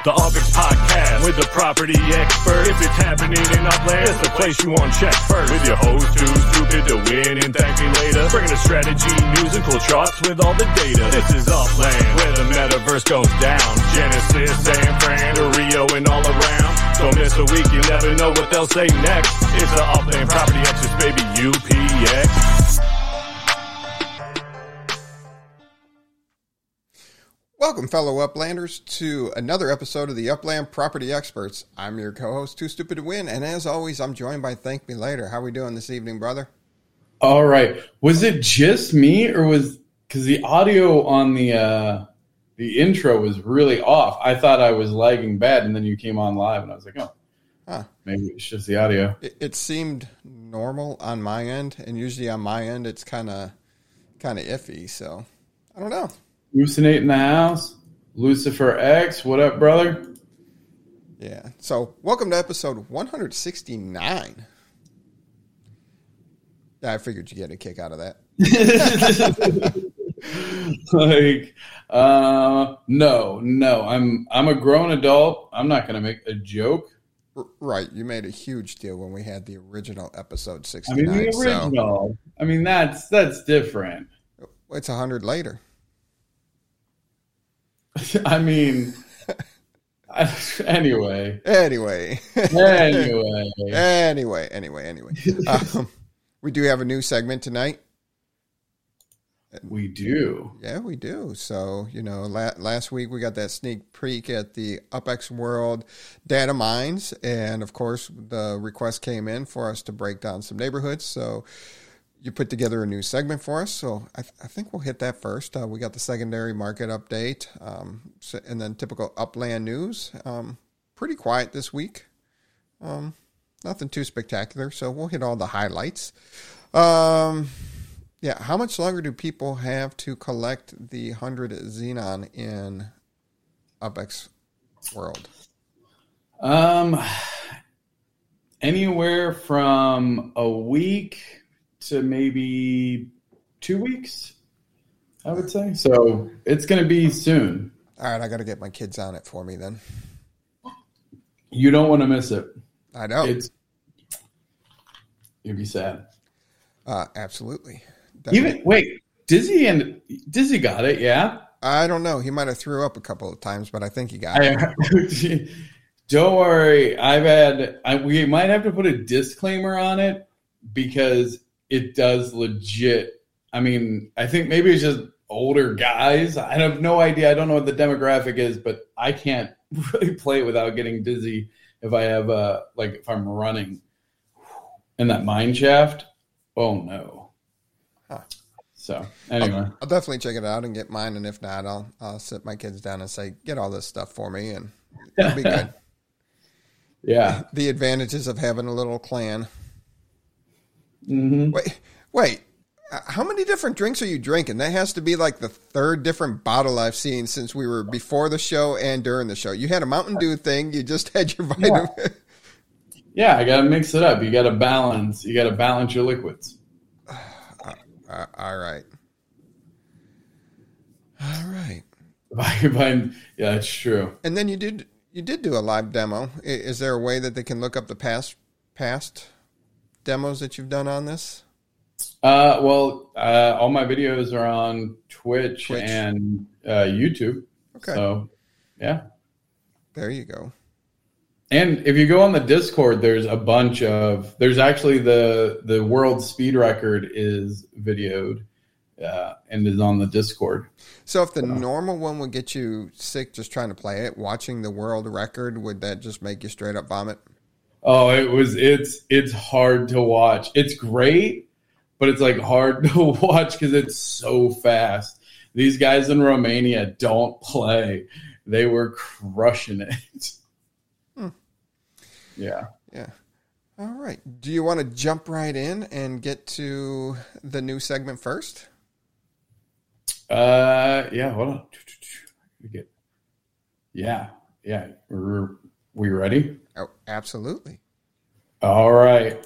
The Upix Podcast with the property expert. If it's happening in Upland, it's the place you want to check first. With your host who's stupid to win and thank me later. Bringing the strategy, news, and cool charts with all the data. This is Upland, where the metaverse goes down. Genesis, San Fran, to Rio, and all around. Don't miss a week, you never know what they'll say next. It's the Upland Property Experts, baby, UPX. Welcome, fellow Uplanders, to another episode of the Upland Property Experts. I'm your co-host, Too Stupid to Win, and as always, I'm joined by Thank Me Later. How are we doing this evening, brother? All right. Was it just me, or was because the audio on the uh, the intro was really off? I thought I was lagging bad, and then you came on live, and I was like, oh, Huh. maybe it's just the audio. It, it seemed normal on my end, and usually on my end, it's kind of kind of iffy. So I don't know. Lucinate in the house. Lucifer X, what up, brother? Yeah. So welcome to episode 169. I figured you get a kick out of that. like, uh, no, no. I'm I'm a grown adult. I'm not gonna make a joke. Right. You made a huge deal when we had the original episode 69. I mean, the so- original. I mean, that's that's different. It's a hundred later. I mean, anyway, Anyway, anyway. anyway, anyway, anyway. Um, we do have a new segment tonight. We do. Yeah, we do. So you know, la- last week we got that sneak peek at the UpX World data mines, and of course the request came in for us to break down some neighborhoods. So you put together a new segment for us. So I, th- I think we'll hit that first. Uh, we got the secondary market update, um, so, and then typical upland news. Um, pretty quiet this week. Um, nothing too spectacular. So we'll hit all the highlights. Um, yeah, how much longer do people have to collect the 100 Xenon in UpX World? Um, anywhere from a week to maybe two weeks, I would say. So it's going to be soon. All right, I got to get my kids on it for me then. You don't want to miss it. I know. It's you'd be sad. uh, absolutely. Definitely. Even wait, Dizzy and Dizzy got it. Yeah. I don't know. He might have threw up a couple of times, but I think he got it. Don't worry. I've had. I, we might have to put a disclaimer on it because it does legit. I mean, I think maybe it's just older guys. I have no idea. I don't know what the demographic is, but I can't really play without getting dizzy if I have uh like if I'm running in that mine shaft. Oh no. Huh. So anyway, I'll definitely check it out and get mine, and if not, I'll I'll sit my kids down and say, "Get all this stuff for me," and it'll be good. yeah. the advantages of having a little clan. Hmm Wait, wait. uh, How many different drinks are you drinking? That has to be like the third different bottle I've seen since we were before the show and during the show. You had a Mountain Dew thing. You just had your vitamin. Yeah, I gotta mix it up. You gotta balance. You gotta balance your liquids. Uh, all right. All right. If yeah, it's true. And then you did you did do a live demo. Is there a way that they can look up the past past demos that you've done on this? Uh, well, uh, all my videos are on Twitch, Twitch. and uh, YouTube. Okay. So, yeah. There you go. And if you go on the Discord, there's a bunch of. There's actually the the world speed record is videoed, uh, and is on the Discord. So if the normal one would get you sick just trying to play it, watching the world record would that just make you straight up vomit? Oh, it was. It's it's hard to watch. It's great, but it's like hard to watch because it's so fast. These guys in Romania don't play. They were crushing it. Hmm. Yeah. Yeah. All right. Do you want to jump right in and get to the new segment first? Uh. Yeah. Hold on. Get. Yeah. Yeah. We're, we ready? Oh, absolutely. All right.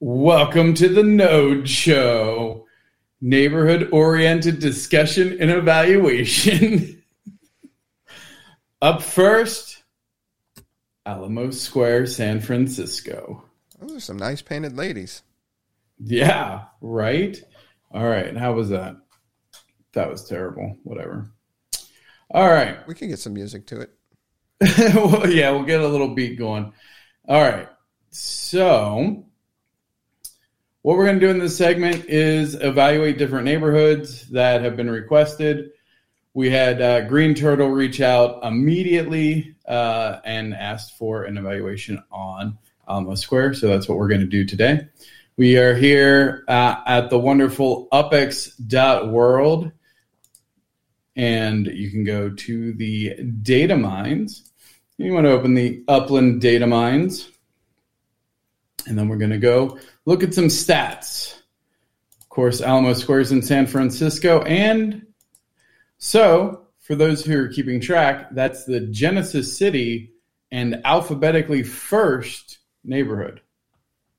Welcome to the Node Show, neighborhood oriented discussion and evaluation. Up first, Alamo Square, San Francisco. Those are some nice painted ladies. Yeah, right. All right. How was that? That was terrible. Whatever. All right. We can get some music to it. Well, yeah, we'll get a little beat going. All right. So, what we're going to do in this segment is evaluate different neighborhoods that have been requested. We had uh, Green Turtle reach out immediately uh, and asked for an evaluation on Alamo Square. So, that's what we're going to do today. We are here uh, at the wonderful upx.world. And you can go to the data mines. You want to open the Upland data mines. And then we're going to go look at some stats. Of course, Alamo Squares in San Francisco. And so, for those who are keeping track, that's the Genesis City and alphabetically first neighborhood.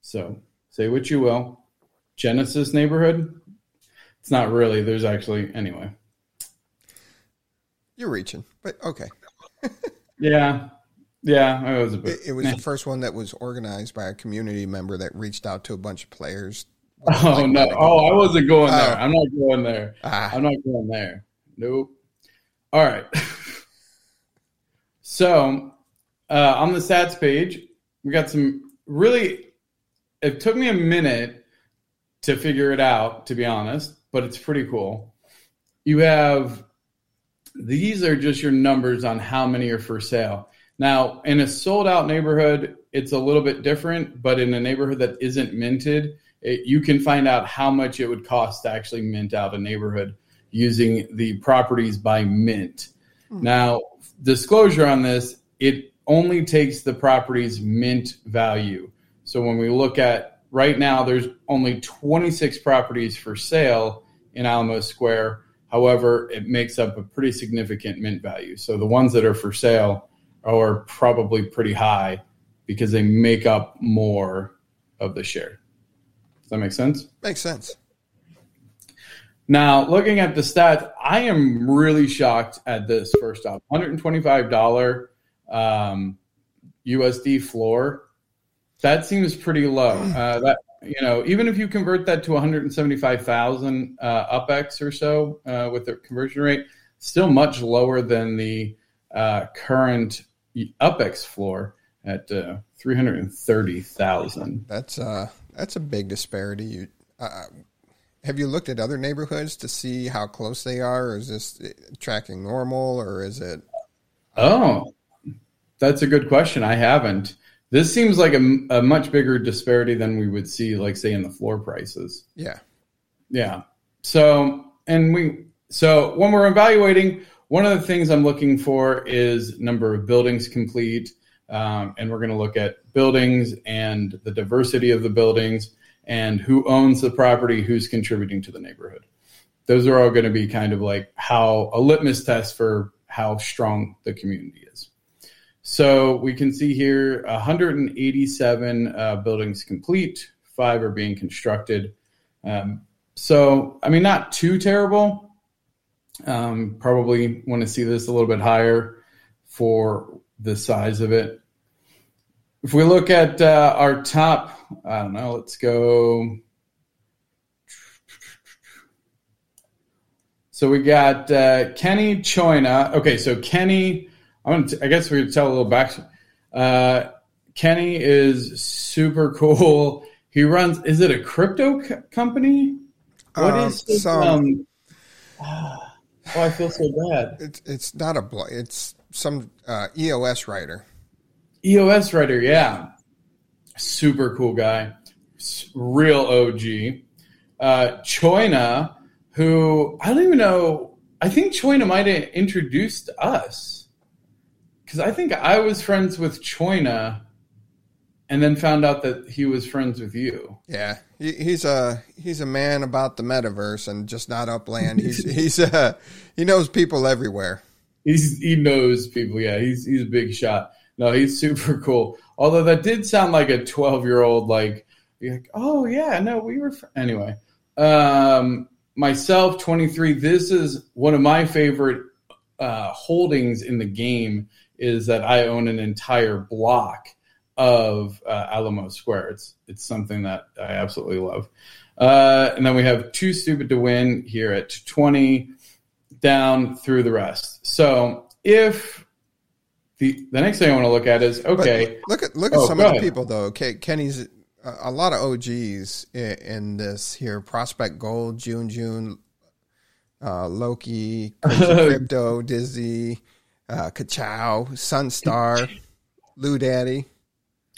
So, say what you will. Genesis neighborhood? It's not really. There's actually, anyway. You're reaching, but okay. yeah. Yeah, I was a bit. It, it was the first one that was organized by a community member that reached out to a bunch of players. Oh no! Oh, I wasn't going there. Oh. I'm not going there. Ah. I'm not going there. Nope. All right. so, uh, on the stats page, we got some really. It took me a minute to figure it out, to be honest, but it's pretty cool. You have these are just your numbers on how many are for sale. Now, in a sold out neighborhood, it's a little bit different, but in a neighborhood that isn't minted, it, you can find out how much it would cost to actually mint out a neighborhood using the properties by mint. Hmm. Now, disclosure on this, it only takes the property's mint value. So when we look at right now, there's only 26 properties for sale in Alamo Square. However, it makes up a pretty significant mint value. So the ones that are for sale are probably pretty high because they make up more of the share. Does that make sense? Makes sense. Now, looking at the stats, I am really shocked at this first off. $125 um, USD floor. That seems pretty low. Uh, that you know, even if you convert that to 175,000 uh, UpX or so uh, with the conversion rate, still much lower than the uh, current UpX floor at uh, 330,000. That's uh that's a big disparity. You uh, have you looked at other neighborhoods to see how close they are, or is this tracking normal, or is it? Oh, that's a good question. I haven't. This seems like a, a much bigger disparity than we would see, like say in the floor prices. Yeah, Yeah. So, and we, so when we're evaluating, one of the things I'm looking for is number of buildings complete. Um, and we're going to look at buildings and the diversity of the buildings and who owns the property, who's contributing to the neighborhood. Those are all going to be kind of like how a litmus test for how strong the community is. So we can see here 187 uh, buildings complete, five are being constructed. Um, so, I mean, not too terrible. Um, probably want to see this a little bit higher for the size of it. If we look at uh, our top, I don't know, let's go. So we got uh, Kenny Choina. Okay, so Kenny, I'm gonna t- I guess we could tell a little back. Uh, Kenny is super cool. He runs. Is it a crypto co- company? What Um, is his, some- um, oh, I feel so bad. it's it's not a bl- it's some uh, EOS writer. EOS writer, yeah, super cool guy, real OG. Uh, Choina, who I don't even know. I think Choina might have introduced us because I think I was friends with Choina, and then found out that he was friends with you. Yeah, he, he's a he's a man about the metaverse and just not upland. He's he's uh, he knows people everywhere. He's he knows people. Yeah, he's he's a big shot. No, he's super cool. Although that did sound like a twelve year old. Like, you're like, oh yeah, no, we were fr-. anyway. Um, myself, twenty three. This is one of my favorite uh, holdings in the game is that I own an entire block of uh, Alamo Square. It's it's something that I absolutely love. Uh, and then we have too stupid to win here at 20 down through the rest. So if the the next thing I want to look at is okay. But look at look at oh, some of the people though. Okay, Kenny's a lot of OGs in, in this here. Prospect Gold, June June, uh, Loki, Crypto, Dizzy, uh, Kachow, Sunstar, Lou Daddy.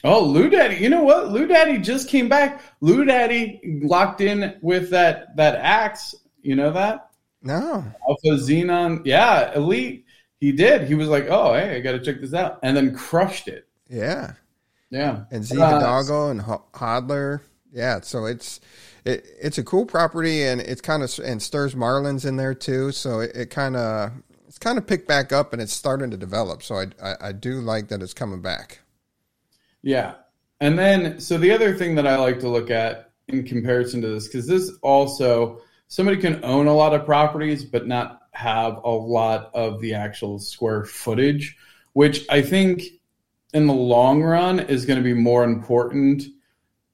Oh, Lou Daddy! You know what? Lou Daddy just came back. Lou Daddy locked in with that that axe. You know that? No. Alpha Xenon. Yeah, Elite. He did. He was like, "Oh, hey, I got to check this out," and then crushed it. Yeah. Yeah. And Zika uh, Doggo and Hodler. Yeah. So it's it, it's a cool property, and it's kind of and stirs Marlins in there too. So it kind of kind of picked back up, and it's starting to develop. So I, I I do like that it's coming back. Yeah. And then, so the other thing that I like to look at in comparison to this, because this also, somebody can own a lot of properties, but not have a lot of the actual square footage, which I think in the long run is going to be more important.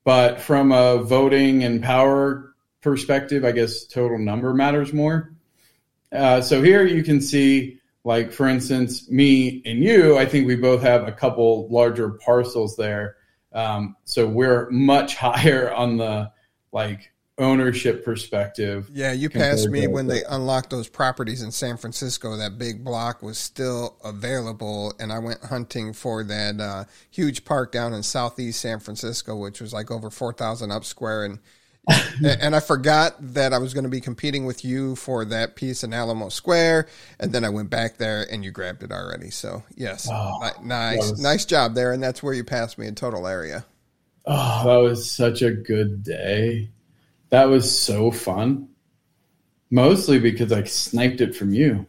But from a voting and power perspective, I guess total number matters more. Uh, so here you can see like for instance, me and you, I think we both have a couple larger parcels there. Um, so we're much higher on the like ownership perspective. Yeah, you passed me when they unlocked those properties in San Francisco. That big block was still available, and I went hunting for that uh, huge park down in southeast San Francisco, which was like over four thousand up square, and and I forgot that I was going to be competing with you for that piece in Alamo Square, and then I went back there and you grabbed it already. So yes, oh, nice, was... nice job there, and that's where you passed me in total area. Oh, that was such a good day. That was so fun. Mostly because I sniped it from you.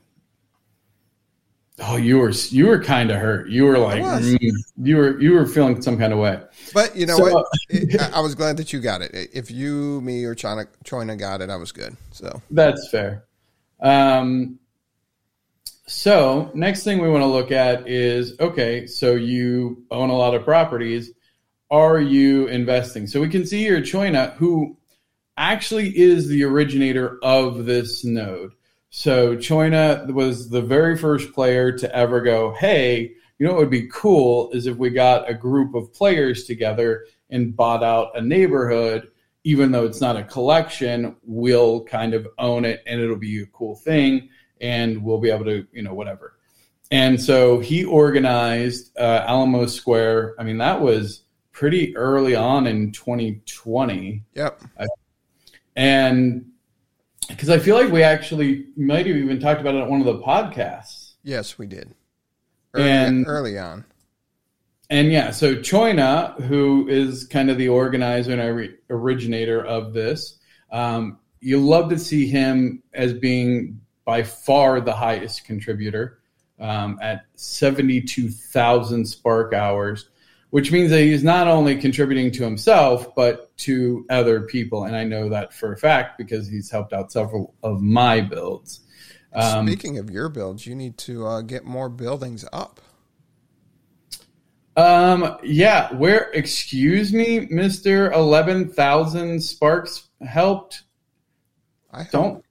Oh, you were you were kind of hurt. You were like mm, you were you were feeling some kind of way. But you know so, what? I was glad that you got it. If you, me, or China, Choina got it, I was good. So that's fair. Um, so next thing we want to look at is okay. So you own a lot of properties. Are you investing? So we can see here Choina, who actually is the originator of this node. So Choina was the very first player to ever go, hey, you know what would be cool is if we got a group of players together and bought out a neighborhood, even though it's not a collection, we'll kind of own it and it'll be a cool thing and we'll be able to, you know, whatever. And so he organized uh, Alamo Square. I mean, that was pretty early on in 2020. Yep. And because I feel like we actually might have even talked about it on one of the podcasts. Yes, we did. Early, and early on. And yeah, so Choina, who is kind of the organizer and originator of this, um, you love to see him as being by far the highest contributor um, at 72,000 spark hours which means that he's not only contributing to himself but to other people. And i know that for a fact because he's helped out several of my builds. Um, speaking of your builds you need to uh, get more buildings up. Um yeah where excuse me mr 11000 sparks helped? I don't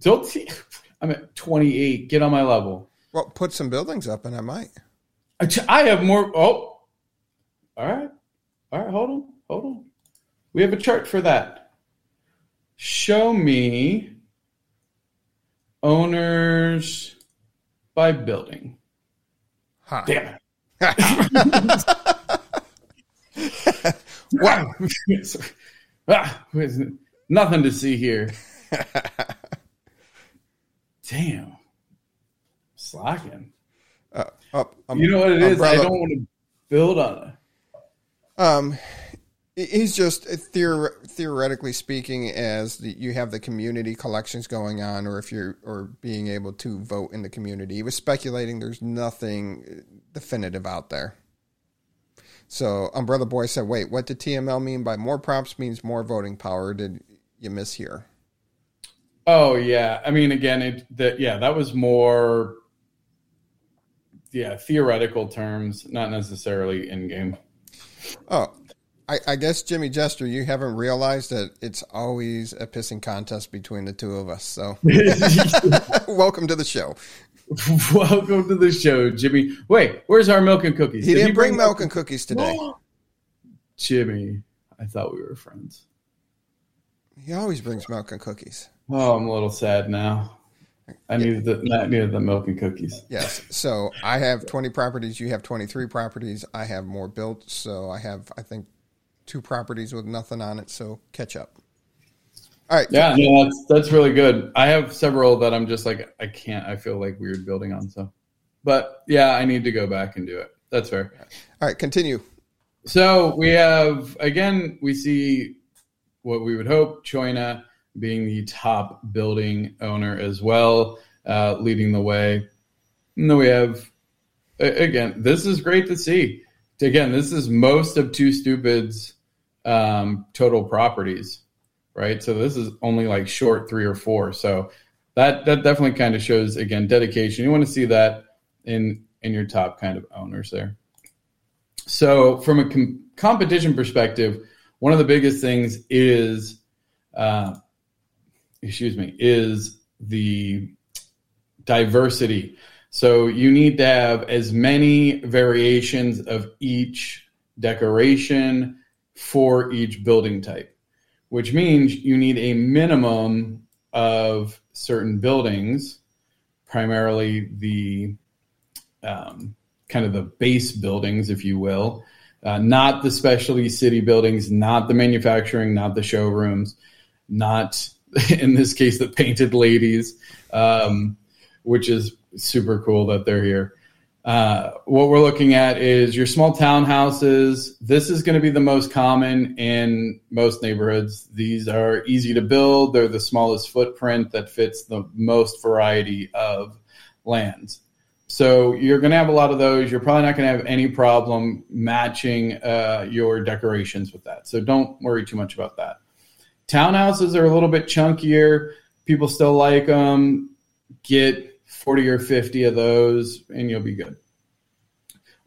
don't see i'm at 28 get on my level. Well put some buildings up and i might. I have more. Oh, all right. All right. Hold on. Hold on. We have a chart for that. Show me owners by building. Huh. Damn it. wow. ah, nothing to see here. Damn. Slacking. Uh, up, um, you know what it is? Umbrella. I don't want to build on it. Um, he's just uh, theor- theoretically speaking, as the, you have the community collections going on, or if you're or being able to vote in the community. He was speculating. There's nothing uh, definitive out there. So Umbrella Boy said, "Wait, what did TML mean by more props means more voting power? Did you miss here?" Oh yeah, I mean, again, it that yeah, that was more, yeah, theoretical terms, not necessarily in game. Oh, I, I guess Jimmy Jester, you haven't realized that it's always a pissing contest between the two of us. So, welcome to the show. Welcome to the show, Jimmy. Wait, where's our milk and cookies? He Did didn't bring, bring milk and cookies today. Jimmy, I thought we were friends. He always brings milk and cookies. Oh, I'm a little sad now. I needed the I needed the milk and cookies. Yes. So I have 20 properties. You have 23 properties. I have more built. So I have I think two properties with nothing on it. So catch up. All right. Yeah, no, that's that's really good. I have several that I'm just like I can't. I feel like weird building on. So, but yeah, I need to go back and do it. That's fair. All right. Continue. So we have again. We see what we would hope. Choina being the top building owner as well, uh, leading the way. And then we have, again, this is great to see. Again, this is most of Two Stupids um, total properties, right? So this is only like short three or four. So that that definitely kind of shows again dedication. You want to see that in in your top kind of owners there. So from a com- competition perspective, one of the biggest things is uh, excuse me, is the diversity. So you need to have as many variations of each decoration for each building type, which means you need a minimum of certain buildings, primarily the um, kind of the base buildings, if you will, uh, not the specialty city buildings, not the manufacturing, not the showrooms, not in this case, the painted ladies, um, which is super cool that they're here. Uh, what we're looking at is your small townhouses. This is going to be the most common in most neighborhoods. These are easy to build. They're the smallest footprint that fits the most variety of lands. So you're going to have a lot of those. You're probably not going to have any problem matching uh, your decorations with that. So don't worry too much about that. Townhouses are a little bit chunkier. People still like them. Get 40 or 50 of those, and you'll be good.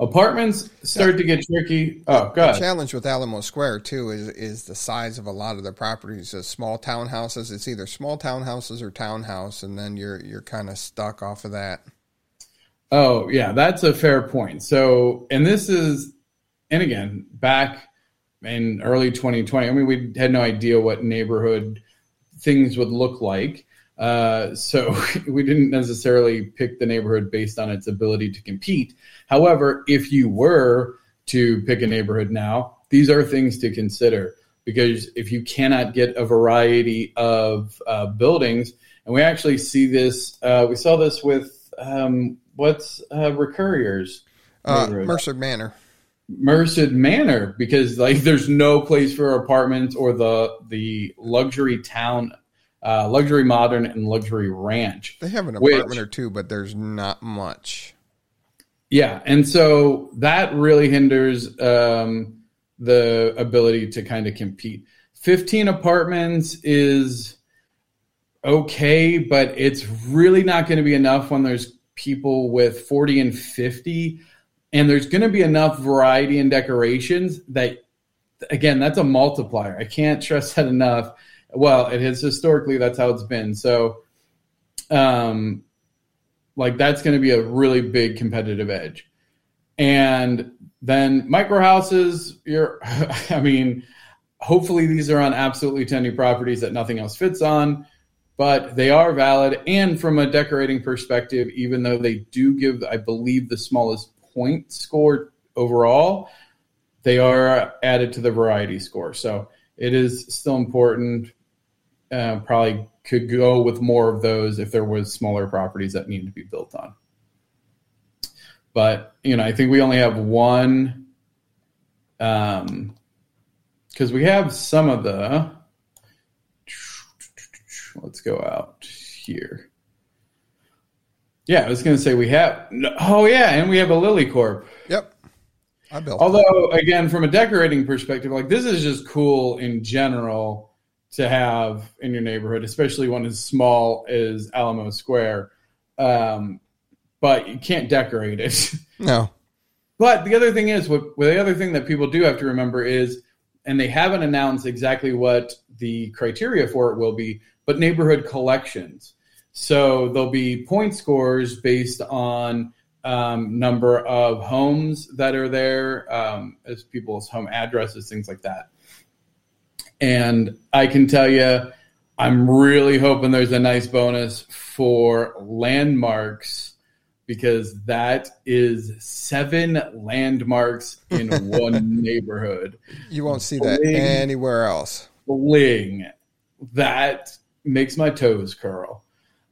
Apartments start to get tricky. Oh, god! The challenge with Alamo Square too is is the size of a lot of the properties. The small townhouses. It's either small townhouses or townhouse, and then you're you're kind of stuck off of that. Oh yeah, that's a fair point. So, and this is, and again, back in early 2020. I mean, we had no idea what neighborhood things would look like. Uh, so we didn't necessarily pick the neighborhood based on its ability to compete. However, if you were to pick a neighborhood now, these are things to consider because if you cannot get a variety of uh, buildings, and we actually see this, uh, we saw this with um, what's uh, Recurrier's uh, Merced Manor. Merced Manor because like there's no place for apartments or the the luxury town, uh, luxury modern and luxury ranch. They have an apartment which, or two, but there's not much. Yeah, and so that really hinders um, the ability to kind of compete. Fifteen apartments is okay, but it's really not going to be enough when there's people with 40 and 50 and there's going to be enough variety and decorations that again that's a multiplier. I can't stress that enough. Well it has historically that's how it's been. So um like that's going to be a really big competitive edge. And then micro houses you're i mean hopefully these are on absolutely tiny properties that nothing else fits on but they are valid. And from a decorating perspective even though they do give i believe the smallest point score overall, they are added to the variety score. So it is still important. Uh, probably could go with more of those if there was smaller properties that need to be built on. But you know, I think we only have one. Um, because we have some of the. Let's go out here. Yeah, I was going to say we have. Oh yeah, and we have a Lily Corp. Yep. I built. Although, that. again, from a decorating perspective, like this is just cool in general. to have in your neighborhood, especially one as small as Alamo Square. Um, but you can't decorate it. No. But the other thing is, what, what the other thing that people do have to remember is, and they haven't announced exactly what the criteria for it will be, but neighborhood collections. So there'll be point scores based on um, number of homes that are there, um, as people's home addresses, things like that. And I can tell you, I'm really hoping there's a nice bonus for landmarks because that is seven landmarks in one neighborhood. You won't see that anywhere else. Bling. That makes my toes curl.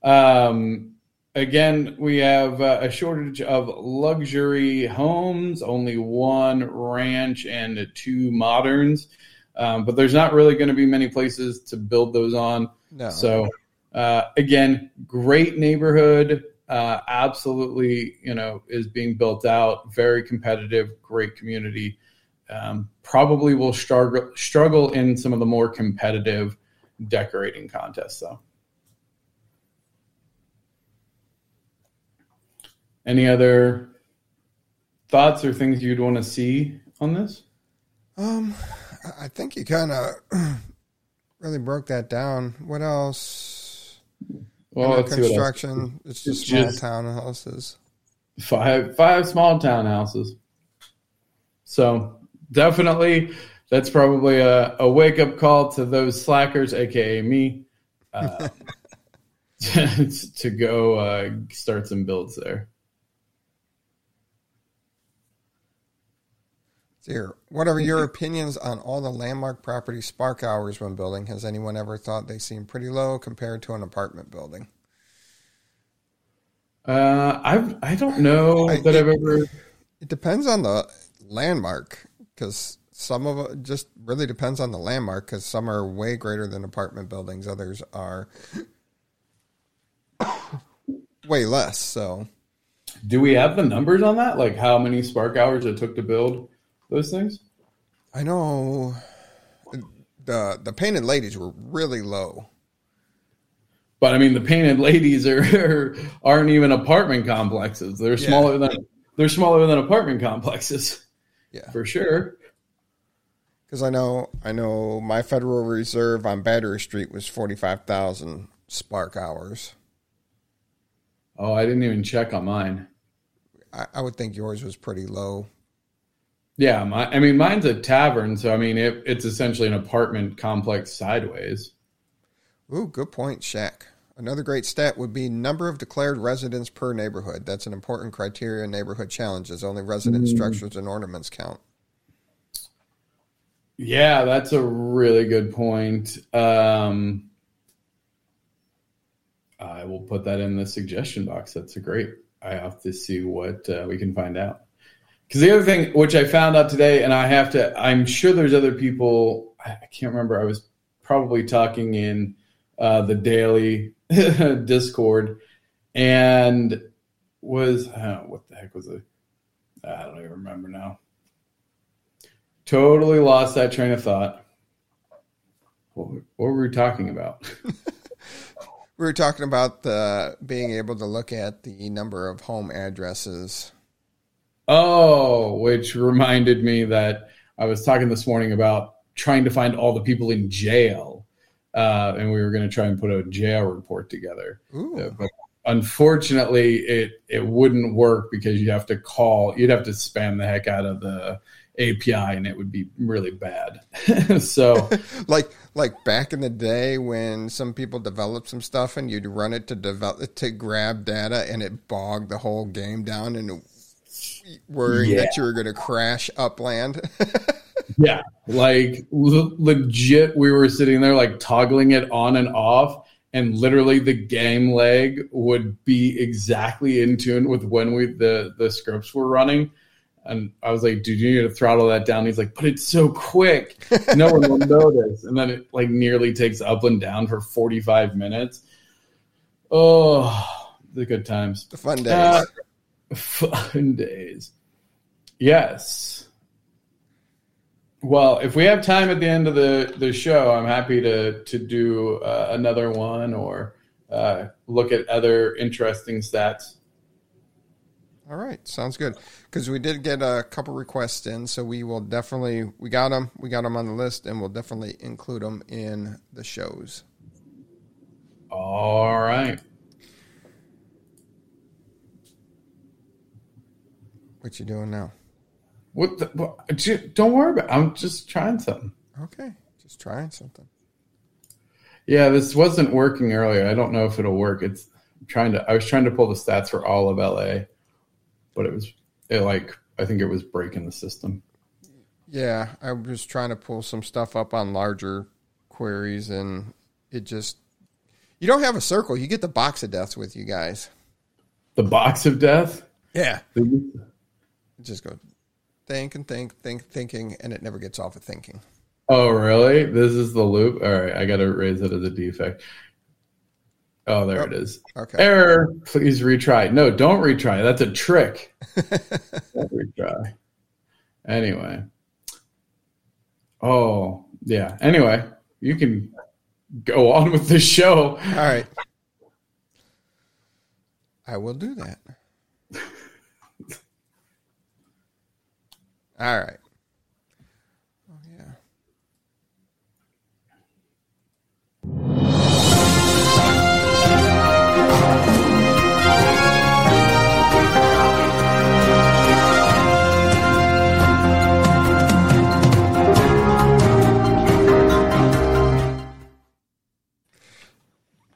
Um, again, we have uh, a shortage of luxury homes, only one ranch and two moderns. Um, but there's not really going to be many places to build those on. No. So, uh, again, great neighborhood. Uh, absolutely, you know, is being built out. Very competitive, great community. Um, probably will struggle struggle in some of the more competitive decorating contests, though. Any other thoughts or things you'd want to see on this? Um, I- think you kind of really broke that down. What else? Well, let's see what else. construction. It's just It's small just- townhouses. five five small townhouses. So definitely, that's probably a, a wake up call to those slackers, aka me, uh, to go uh, start some builds there. Here, what are your opinions on all the landmark property spark hours when building? Has anyone ever thought they seem pretty low compared to an apartment building? Uh, I've I don't know I- that I've ever. It depends on the landmark because some of it just really depends on the landmark because some are way greater than apartment buildings, others are way less. So Do we have the numbers on that? Like how many spark hours it took to build those things? I know the the painted ladies were really low. But I mean, the painted ladies are aren't even apartment complexes. They're Yeah. smaller than they're smaller than apartment complexes Yeah, for sure. because I know I know my Federal Reserve on Battery Street was forty five thousand spark hours. Oh, I didn't even check on mine. I, I would think yours was pretty low. Yeah, my, I mean, mine's a tavern, so I mean, it, it's essentially an apartment complex sideways. Ooh, good point, Shaq. Another great stat would be number of declared residents per neighborhood. That's an important criteria in neighborhood challenges. Only resident structures and ornaments count. Yeah, that's a really good point. Um, I will put that in the suggestion box. That's a great. I have to see what uh, we can find out. Because the other thing, which I found out today, and I have to, I'm sure there's other people. I can't remember. I was probably talking in uh, the daily Discord, and was uh, what the heck was it? I don't even remember now. Totally lost that train of thought. What, what were we talking about? We were talking about the being able to look at the number of home addresses. Oh, which reminded me that I was talking this morning about trying to find all the people in jail, uh, and we were going to try and put a jail report together. Uh, but unfortunately, it it wouldn't work because you have to call, you'd have to spam the heck out of the API, and it would be really bad. so. like like back in the day when some people developed some stuff and you'd run it to develop to grab data and it bogged the whole game down and worrying Yeah. that you were going to crash upland. Yeah, like le- legit, we were sitting there like toggling it on and off, and literally the game lag would be exactly in tune with when we the the scripts were running. And I was like, "Dude, you need to throttle that down." He's like, "But it's so quick, no one will notice." And then it like nearly takes Upland down for forty five minutes. Oh, the good times. the fun days. Uh, fun days. Yes. Well, if we have time at the end of the, the show, I'm happy to to do uh, another one or uh, look at other interesting stats. All right, sounds good. Because we did get a couple requests in, so we will definitely we got them. We got them on the list, and we'll definitely include them in the shows. All right. What you doing now? What? The, don't worry about. It. I'm just trying something. Okay, just trying something. Yeah, this wasn't working earlier. I don't know if it'll work. It's I'm trying to. I was trying to pull the stats for all of LA, but it was it like I think it was breaking the system. Yeah, I was trying to pull some stuff up on larger queries, and it just you don't have a circle. You get the box of deaths with you guys. The box of death. Yeah. Just go think and think, think, thinking, and it never gets off of thinking. Oh, really? This is the loop? All right, I got to raise it as a defect. Oh, there oh, it is. Okay. Error. Please retry. No, don't retry. That's a trick. don't retry. Anyway. Oh, yeah. Anyway, you can go on with the show. All right. I will do that. All right. Oh yeah.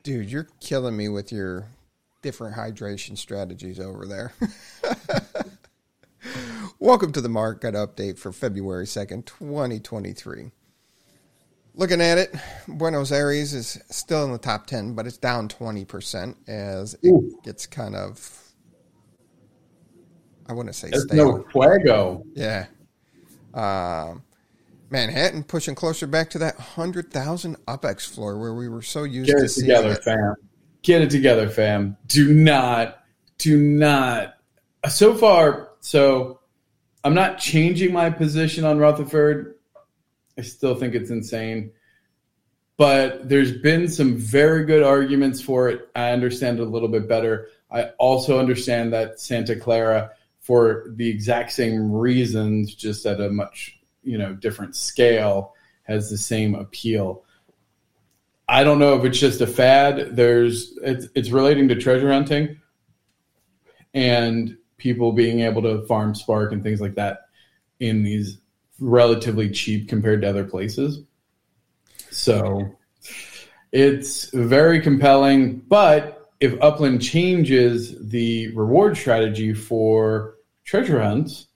Dude, you're killing me with your different hydration strategies over there. Welcome to the market update for February 2nd, 2023. Looking at it, Buenos Aires is still in the top 10, but it's down 20% as it Ooh. gets kind of, I wouldn't say There's stale. no fuego. Yeah. Um, Manhattan pushing closer back to that 100,000 UPX floor where we were so used Get to it together, it. fam. Get it together, fam. Do not, do not. So far, so I'm not changing my position on Rutherford. I still think it's insane. But there's been some very good arguments for it. I understand it a little bit better. I also understand that Santa Clara, for the exact same reasons, just at a much you know different scale, has the same appeal. I don't know if it's just a fad. There's it's, it's relating to treasure hunting, and people being able to farm Spark and things like that in these relatively cheap compared to other places. So it's very compelling. But if Upland changes the reward strategy for treasure hunts,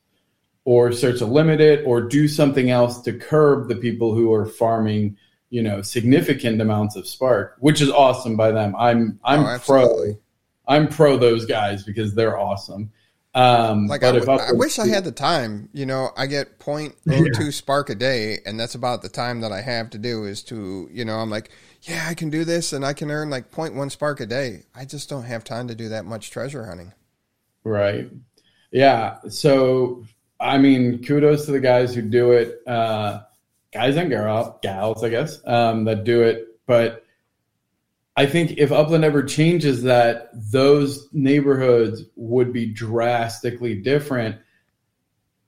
or starts to limit it, or do something else to curb the people who are farming, you know, significant amounts of Spark, which is awesome by them. I'm I'm oh, pro. I'm pro those guys because they're awesome. Um, like I, w- I wish I had the time. You know, I get 0.02 yeah. spark a day, and that's about the time that I have to do is to, you know, I'm like, yeah, I can do this, and I can earn like 0.1 spark a day. I just don't have time to do that much treasure hunting. Right. Yeah. So, I mean, kudos to the guys who do it, uh, guys and girl, gals, I guess, um, that do it. But I think if Upland ever changes that, those neighborhoods would be drastically different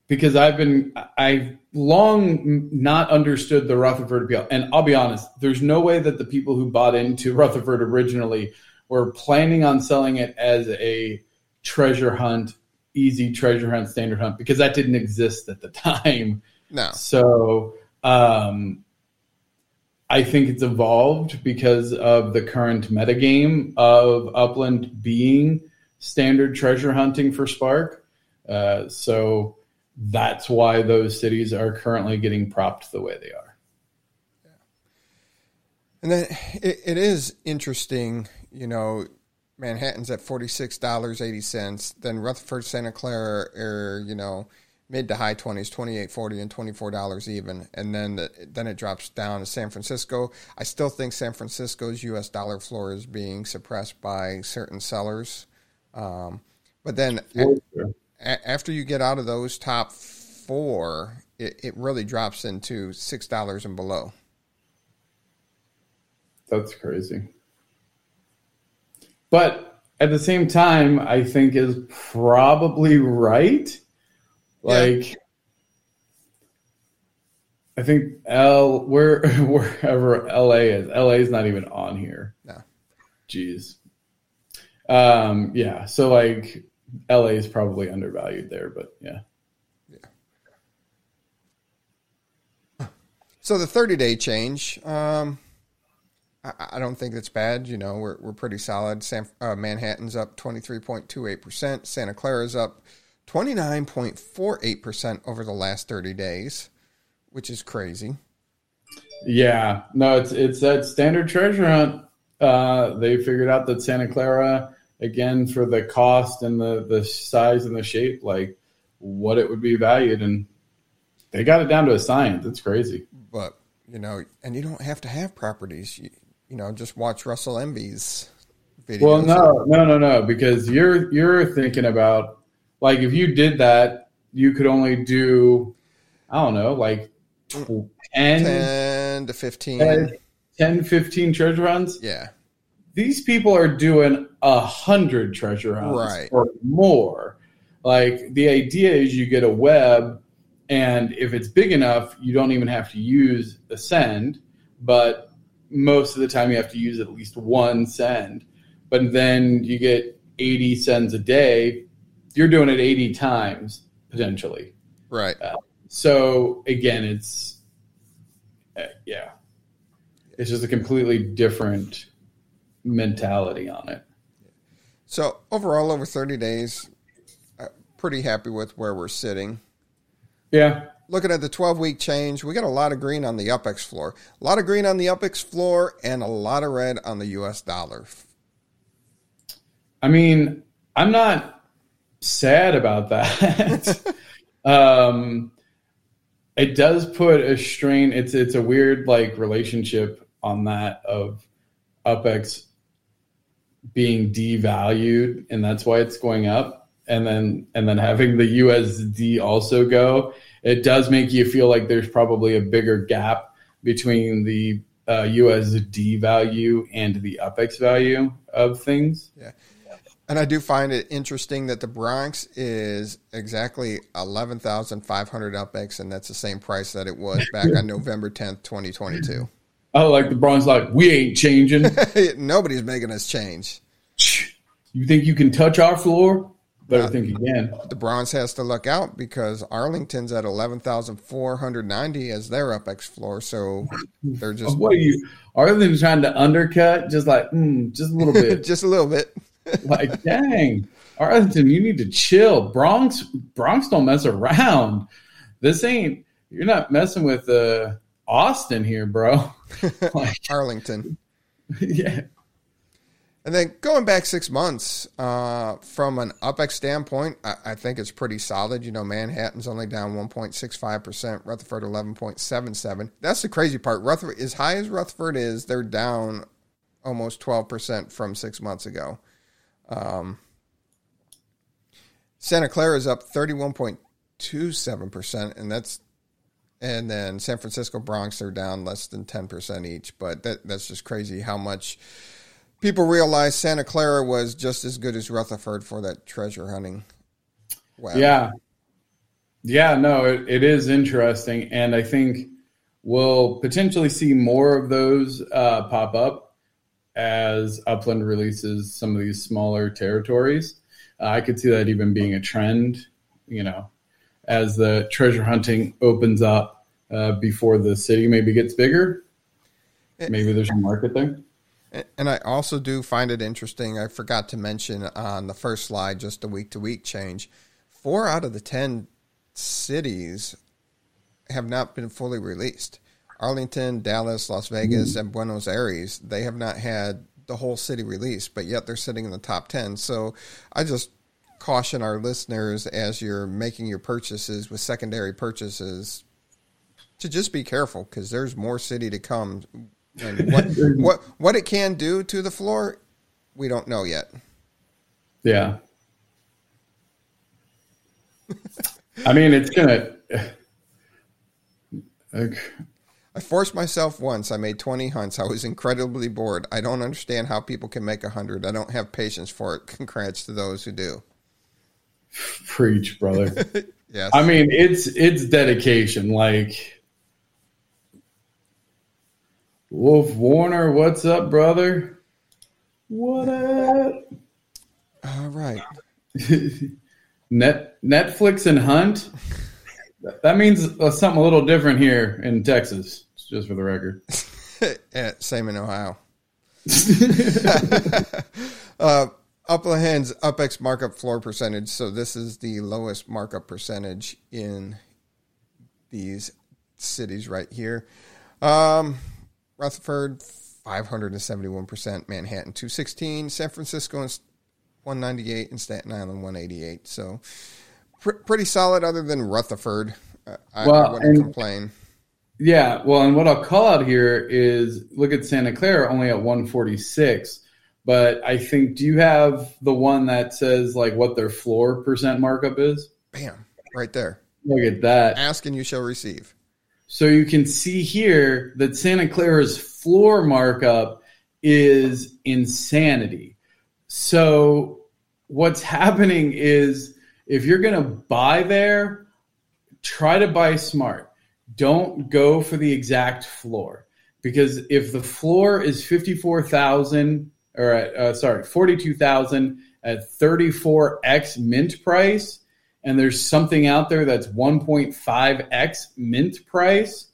because I've been I've long not understood the Rutherford appeal. And I'll be honest, there's no way that the people who bought into Rutherford originally were planning on selling it as a treasure hunt, easy treasure hunt, standard hunt, because that didn't exist at the time. No. So um I think it's evolved because of the current metagame of Upland being standard treasure hunting for Spark. Uh, so that's why those cities are currently getting propped the way they are. Yeah. And then it, it is interesting, you know, Manhattan's at $46.80. Then Rutherford, Santa Clara are, you know, mid to high 20s 28 40 and 24 dollars even and then the, then it drops down to san francisco i still think san francisco's us dollar floor is being suppressed by certain sellers um, but then a, a, after you get out of those top four, it, it really drops into six dollars and below. That's crazy. But at the same time, I think is probably right. Like, yeah. I think L where wherever LA is, LA is not even on here. No. Jeez. Um, yeah. So like LA is probably undervalued there, but yeah. Yeah. So the 30 day change, um, I, I, don't think that's bad. You know, we're, we're pretty solid. San, uh, Manhattan's up 23.28%. Santa Clara's up 29.48% over the last 30 days which is crazy. Yeah, no, it's it's that standard treasure hunt. Uh, they figured out that Santa Clara again for the cost and the the size and the shape, like what it would be valued, and they got it down to a science. It's crazy. But you know, and you don't have to have properties. You, you know, just watch Russell Envy's videos. Well, no, no, no, no, because you're you're thinking about like if you did that, you could only do I don't know, like 10, 10 to 15. 10, 10, 15 treasure runs. Yeah. These people are doing a hundred treasure hunts right. or more. Like the idea is you get a web, and if it's big enough, you don't even have to use a send, but most of the time you have to use at least one send. But then you get 80 sends a day. You're doing it 80 times potentially. Right. Uh, so again, it's uh, yeah, it's just a completely different mentality on it. So overall, over thirty days, uh, pretty happy with where we're sitting. Yeah. Looking at the 12 week change, we got a lot of green on the UPX floor, a lot of green on the UPX floor, and a lot of red on the US dollar. I mean, I'm not sad about that. um, it does put a strain. It's it's a weird like relationship on that of UPX being devalued, and that's why it's going up. And then and then having the USD also go, it does make you feel like there's probably a bigger gap between the uh, USD value and the UPX value of things. Yeah. And I do find it interesting that the Bronx is exactly 11,500 UPX, and that's the same price that it was back on November 10th, 2022. Oh, like the Bronx, like, we ain't changing. Nobody's making us change. You think you can touch our floor? Better uh, think again. The Bronx has to look out because Arlington's at 11,490 as their UPX floor. So they're just. What are you? Arlington's trying to undercut? Just like, mm, just a little bit. just a little bit like, dang, Arlington, you need to chill. Bronx, Bronx don't mess around. This ain't. You're not messing with uh, Austin here, bro. like, Arlington. Yeah. And then going back six months, uh, from an UPX standpoint, I, I, think it's pretty solid. You know, Manhattan's only down 1.65%, Rutherford 11.77. That's the crazy part. Rutherford, as high as Rutherford is, they're down almost 12% from six months ago. Um, Santa Clara is up 31.27%, and that's and then San Francisco Bronx are down less than 10% each, but that that's just crazy how much people realize Santa Clara was just as good as Rutherford for that treasure hunting. Wow. Yeah. Yeah, no, it, it is interesting and I think we'll potentially see more of those uh, pop up as Upland releases some of these smaller territories. Uh, I could see that even being a trend, you know, as the treasure hunting opens up uh, before the city maybe gets bigger. Maybe there's a market there. And I also do find it interesting. I forgot to mention on the first slide just the week to week change. Four out of the 10 cities have not been fully released. Arlington, Dallas, Las Vegas, mm-hmm. and Buenos Aires, they have not had the whole city released, but yet they're sitting in the top 10. So I just caution our listeners as you're making your purchases with secondary purchases to just be careful because there's more city to come. And what, what, what it can do to the floor, we don't know yet. Yeah. I mean, it's gonna Okay. I forced myself once. I made 20 hunts. I was incredibly bored. I don't understand how people can make 100. I don't have patience for it. Congrats to those who do. Preach, brother. Yes. I mean, it's it's dedication. Like Wolf Warner, what's up, brother? What up? All right. Net Netflix and Hunt. That means uh, something a little different here in Texas, just for the record. Eh, Same in Ohio. uh, Upland Hands UpX markup floor percentage. So this is the lowest markup percentage in these cities right here. Um, Rutherford, 571%, Manhattan, 216, San Francisco, 198, and Staten Island, 188. So pr- pretty solid other than Rutherford. Uh, I, Well, I wouldn't and- complain. Yeah, well, and what I'll call out here is look at Santa Clara only at 146. But I think, do you have the one that says like what their floor percent markup is? Bam, right there. Look at that. Ask and you shall receive. So you can see here that Santa Clara's floor markup is insanity. So what's happening is if you're going to buy there, try to buy smart. Don't go for the exact floor because if the floor is 54,000 or uh, sorry, 42,000 at 34x mint price and there's something out there that's 1.5x mint price,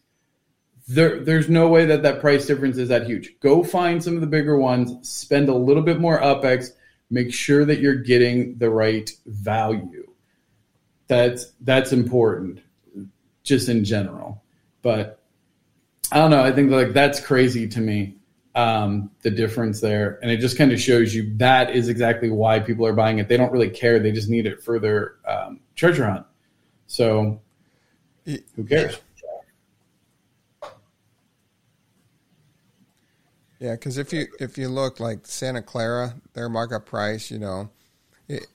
there, there's no way that that price difference is that huge. Go find some of the bigger ones, spend a little bit more UpX, make sure that you're getting the right value. That's that's important, just in general. But I don't know. I think like that's crazy to me. Um, the difference there, and it just kind of shows you that is exactly why people are buying it. They don't really care; they just need it for their um, treasure hunt. So, who cares? Yeah, because if you if you look like Santa Clara, their markup price, you know, it,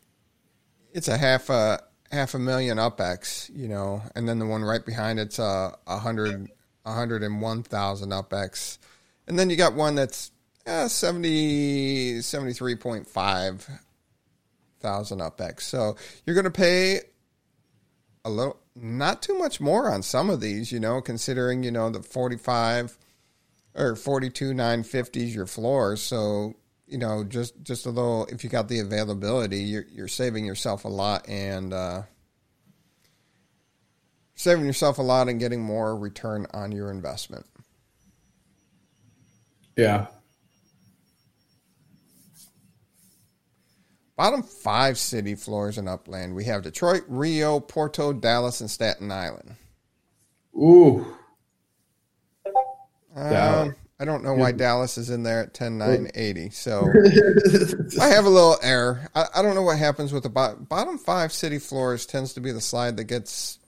it's a half a half a million UpX, you know, and then the one right behind it's a, a hundred a hundred and one thousand UpX, and then you got one that's uh, 70, 73.5 thousand UpX. So you're going to pay a little, not too much more on some of these, you know, considering you know the forty five or 42 950 is your floor so you know just just a little if you got the availability you're you're saving yourself a lot and uh saving yourself a lot and getting more return on your investment. Yeah, bottom 5 city floors in upland. We have Detroit, Rio, Porto, Dallas and Staten Island. Ooh, um. I don't know why Dallas is in there at 10 9 80 so I have a little error. I, I don't know what happens with the bottom, bottom five city floors tends to be the slide that gets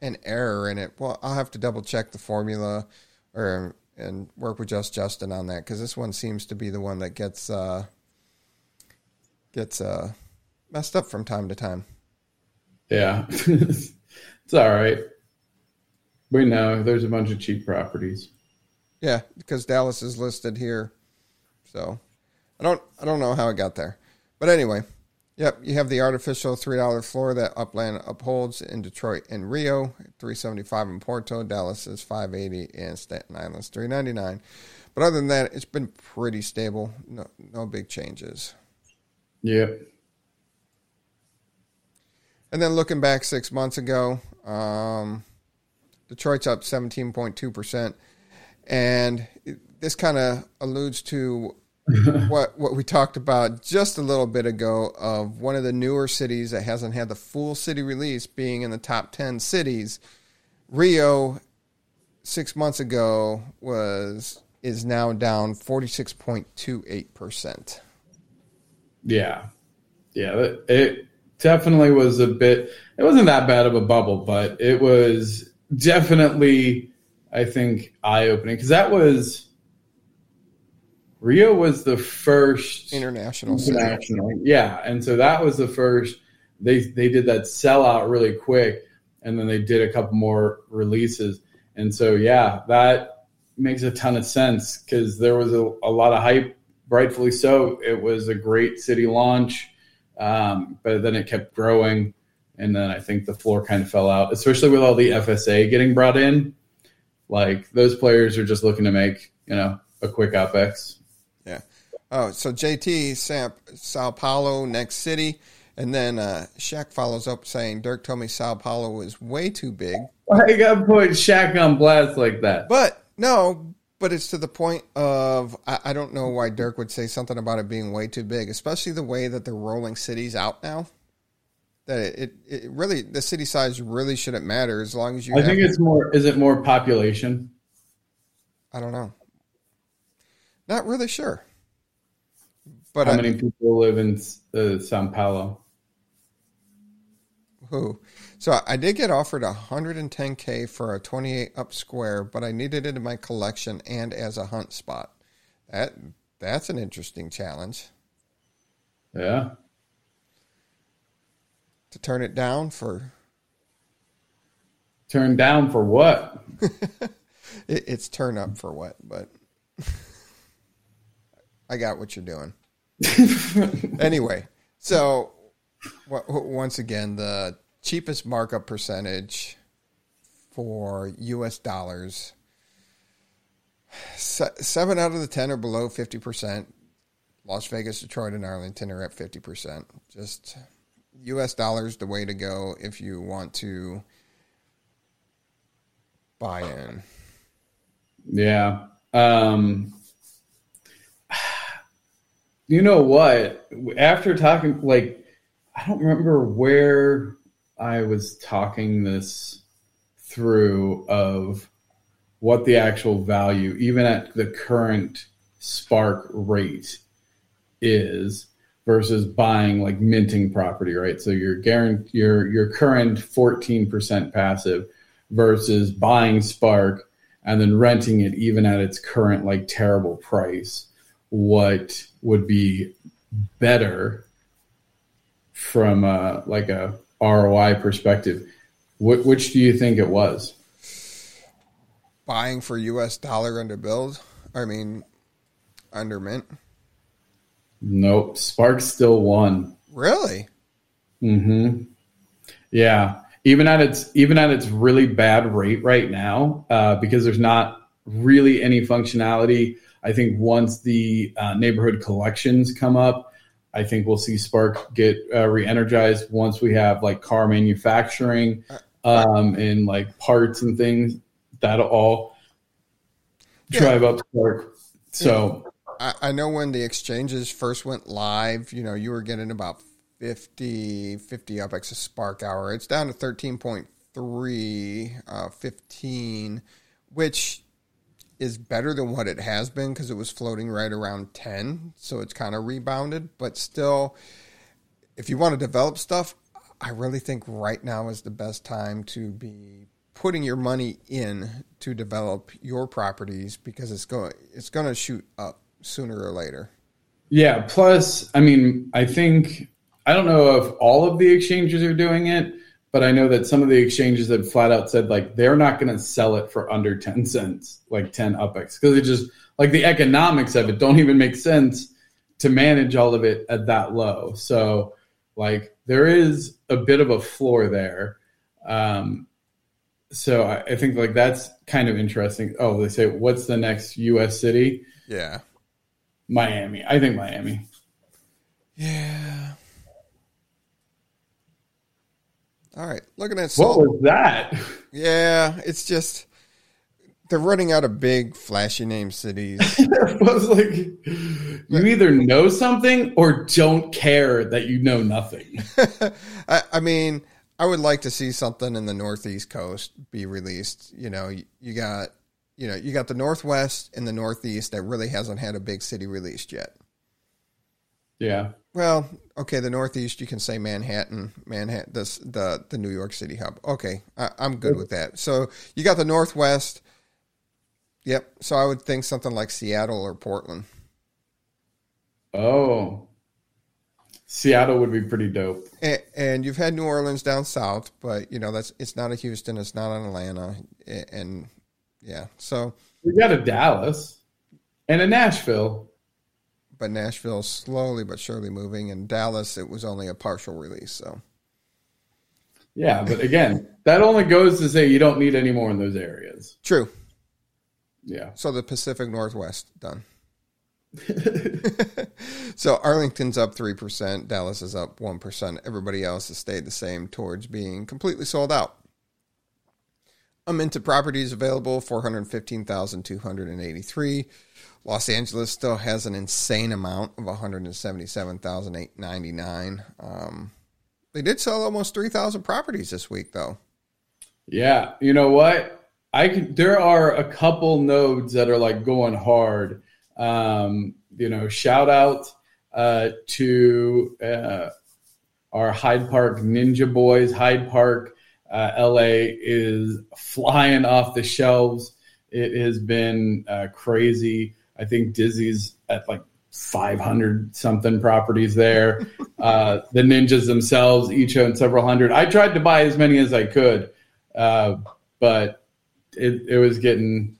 an error in it. Well, I'll have to double check the formula or and work with just Justin on that because this one seems to be the one that gets uh, gets uh, messed up from time to time. yeah, it's all right. We know there's a bunch of cheap properties. Yeah, because Dallas is listed here, so I don't I don't know how it got there, but anyway, yep, you have the artificial three dollar floor that Upland upholds in Detroit and Rio, three seventy five in Porto, Dallas is five eighty, and Staten Island's three ninety nine. But other than that, it's been pretty stable. No no big changes. Yeah. And then looking back six months ago, um, Detroit's up 17.2%. And this kind of alludes to what, what we talked about just a little bit ago of one of the newer cities that hasn't had the full city release being in the top 10 cities. Rio, six months ago, was is now down 46.28%. Yeah. Yeah. It, it definitely was a bit, it wasn't that bad of a bubble, but it was definitely, I think, eye opening because that was, Rio was the first International city. international. Yeah. And so that was the first, they, they did that sellout really quick. and then they did a couple more releases. And so, yeah, that makes a ton of sense because there was a, a, lot of hype, rightfully so. It was a great city launch, um, but then it kept growing. And then I think the floor kind of fell out, especially with all the FSA getting brought in. Like those players are just looking to make, you know, a quick UpX. Yeah. Oh, so JT, Sao Paulo, next city. And then uh, Shaq follows up saying, Dirk told me Sao Paulo was way too big. Why you got put Shaq on blast like that? But no, but it's to the point of I, I, don't know why Dirk would say something about it being way too big, especially the way that they're rolling cities out now. That it, it, really the city size really shouldn't matter as long as you. I think it's more. Is it more population? I don't know. Not really sure. But how I, many people live in uh, Sao Paulo? Who? So I did get offered 110k for a 28 up square, but I needed it in my collection and as a hunt spot. That that's an interesting challenge. Yeah. To turn it down for. Turn down for what? it, it's turn up for what, but I got what you're doing. anyway, so once again, the cheapest markup percentage for U.S. dollars. Seven out of the ten are below fifty percent. Las Vegas, Detroit, and Arlington are at fifty percent. Just U.S. dollars the way to go if you want to buy in. Yeah. Um, you know what? After talking, like, I don't remember where I was talking this through of what the actual value, even at the current spark rate, is versus buying like minting property, right? So your guarantee your your current 14% passive versus buying Spark and then renting it even at its current like terrible price. What would be better from a, like a ROI perspective, wh- which do you think it was? Buying for U.S. dollar under bills. I mean, under mint. Nope. Sparks still won. Really? Mm-hmm. Yeah. Even at its even at its really bad rate right now, uh, because there's not really any functionality. I think once the uh, neighborhood collections come up, I think we'll see Spark get uh, re-energized once we have like car manufacturing um, and like parts and things. That'll all drive yeah. up Spark. So I, I, know when the exchanges first went live, you know, you were getting about 50, 50 UpX a Spark hour. It's down to 13.3, uh, 15, which is better than what it has been because it was floating right around 10. So it's kind of rebounded. But still, if you want to develop stuff, I really think right now is the best time to be putting your money in to develop your properties because it's going it's going to shoot up sooner or later. Yeah, plus I mean, I think I don't know if all of the exchanges are doing it, but I know that some of the exchanges have flat out said like they're not going to sell it for under 10 cents, like 10 UpX, because it just like the economics of it don't even make sense to manage all of it at that low. So, like, there is a bit of a floor there. Um, so I, I think like that's kind of interesting. Oh, they say, what's the next U.S. city? Yeah. Miami. I think Miami. Yeah. All right, looking at. What was that? Yeah, it's just they're running out of big, flashy name cities. I was like you either know something or don't care that you know nothing. I, I, mean, I would like to see something in the Northeast Coast be released. You know, you, you got you know you got the Northwest and the Northeast that really hasn't had a big city released yet. Yeah. Well, okay, the Northeast, you can say Manhattan, Manhattan, the the, the New York City hub. Okay, I, am good with that. So you got the Northwest. Yep. So I would think something like Seattle or Portland. Oh, Seattle would be pretty dope. And, and you've had New Orleans down south, but you know that's it's not a Houston, it's not an Atlanta, and yeah. So We got a Dallas and a Nashville. but Nashville's slowly but surely moving, and Dallas it was only a partial release. So Yeah, but again, that only goes to say you don't need any more in those areas. true. Yeah. So the Pacific Northwest done. so Arlington's up three percent, Dallas is up one percent. Everybody else has stayed the same towards being completely sold out. Unminted properties available four hundred fifteen thousand two hundred and eighty three. Los Angeles still has an insane amount of one hundred and seventy seven thousand eight ninety nine. Um, they did sell almost three thousand properties this week, though. Yeah, you know what? I can. There are a couple nodes that are like going hard. Um, you know, shout out uh, to uh, our Hyde Park Ninja Boys. Hyde Park, uh, LA is flying off the shelves. It has been uh, crazy. I think Dizzy's at like 500 something properties there. Uh, the ninjas themselves each own several hundred. I tried to buy as many as I could, uh, but it, it was getting.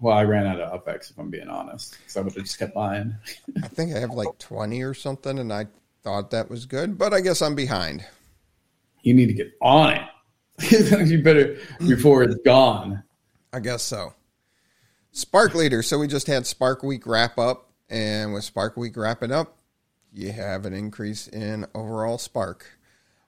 Well, I ran out of UpX if I'm being honest, because I would have just kept buying. I think I have like 20 or something, and I thought that was good, but I guess I'm behind. You need to get on it. you better before it's gone. I guess so. Spark Leader. So we just had Spark Week wrap up, and with Spark Week wrapping up, you have an increase in overall Spark.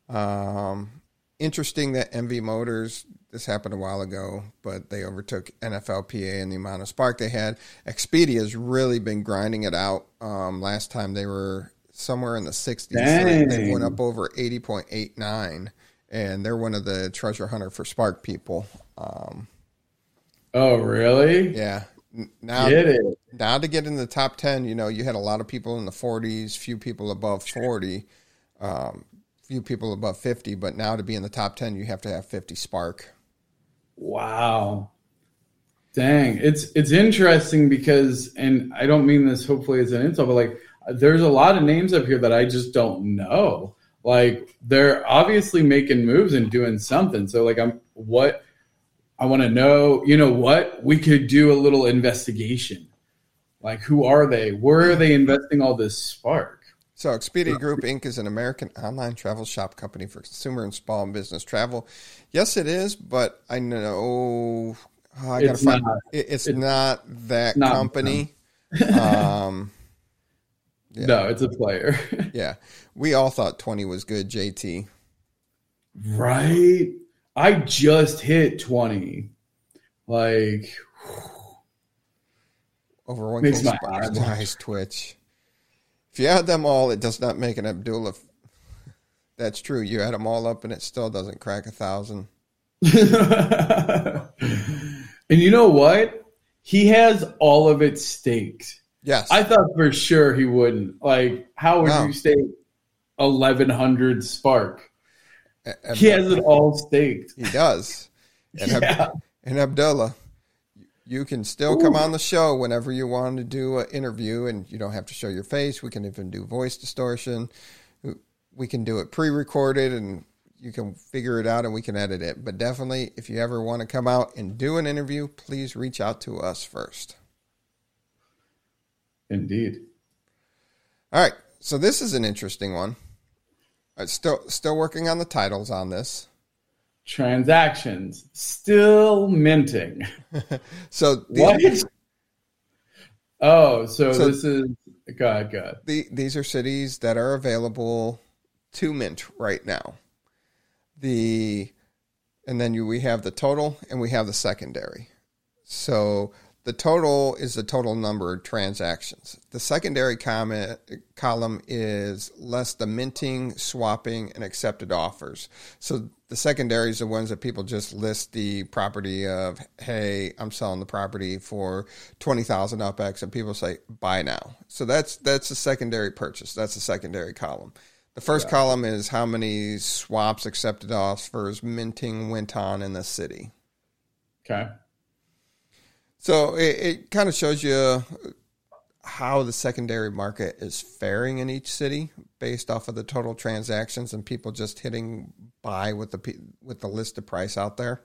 Um, interesting that MV Motors, this happened a while ago, but they overtook NFLPA in the amount of Spark they had. Expedia has really been grinding it out. Um, last time they were somewhere in the 60s. They, they went up over 80.89, and they're one of the treasure hunter for Spark people. Um, Oh, really? yeah. Now, now to get in the top 10, you know, you had a lot of people in the 40s, few people above 40, um, few people above 50, but now to be in the top 10, you have to have 50 spark. Wow. Dang, it's it's interesting because, and I don't mean this hopefully as an insult, but like there's a lot of names up here that I just don't know. Like they're obviously making moves and doing something. So like I'm what I want to know. You know what? We could do a little investigation. Like who are they? Where are they investing all this spark? So, Expedia Group Inc. is an American online travel shop company for consumer and small business travel. Yes, it is, but I know oh, I gotta It's find not. it, it's, It's not that not company. um, Yeah. No, it's a player. yeah, we all thought twenty was good. JT, right? I just hit 20. Like over one Makes my eyes Nice Twitch. If you add them all, it does not make an Abdullah. That's true. You add them all up, and it still doesn't crack a thousand. and you know what? He has all of it staked. Yes, I thought for sure he wouldn't. Like, how would No. you eleven hundred spark? A- He has it all staked. He does. And, Ab- Yeah. and Abdullah, you can still come on the show whenever you want to do an interview, and you don't have to show your face. We can even do voice distortion. We can do it pre-recorded, and you can figure it out, and we can edit it. But definitely, if you ever want to come out and do an interview, please reach out to us first. Indeed. All right. So this is an interesting one. I'm still still working on the titles on this. Transactions still minting. So What? Oh, so, So- this is God, God. the, these are cities that are available to mint right now. The and then you we have the total and we have the secondary. So the total is the total number of transactions. The secondary comment, column is less the minting, swapping, and accepted offers. So the secondaries are ones that people just list the property of, hey, I'm selling the property for twenty thousand UpX, and people say buy now. So that's that's a secondary purchase. That's a secondary column. The first column is how many swaps, accepted offers, minting went on in the city. Okay. So it, it kind of shows you how the secondary market is faring in each city based off of the total transactions and people just hitting buy with the with the listed price out there?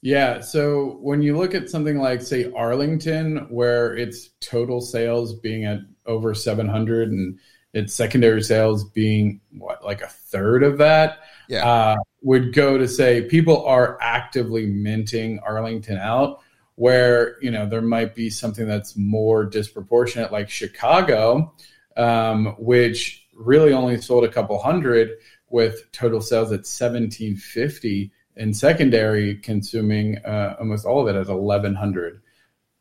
Yeah. So when you look at something like, say, Arlington, where its total sales being at over 700 and its secondary sales being what, like a third of that, Yeah. uh, would go to say people are actively minting Arlington out. Where you know there might be something that's more disproportionate, like Chicago, um, which really only sold a couple hundred, with total sales at 1750 and secondary consuming uh, almost all of it at 1100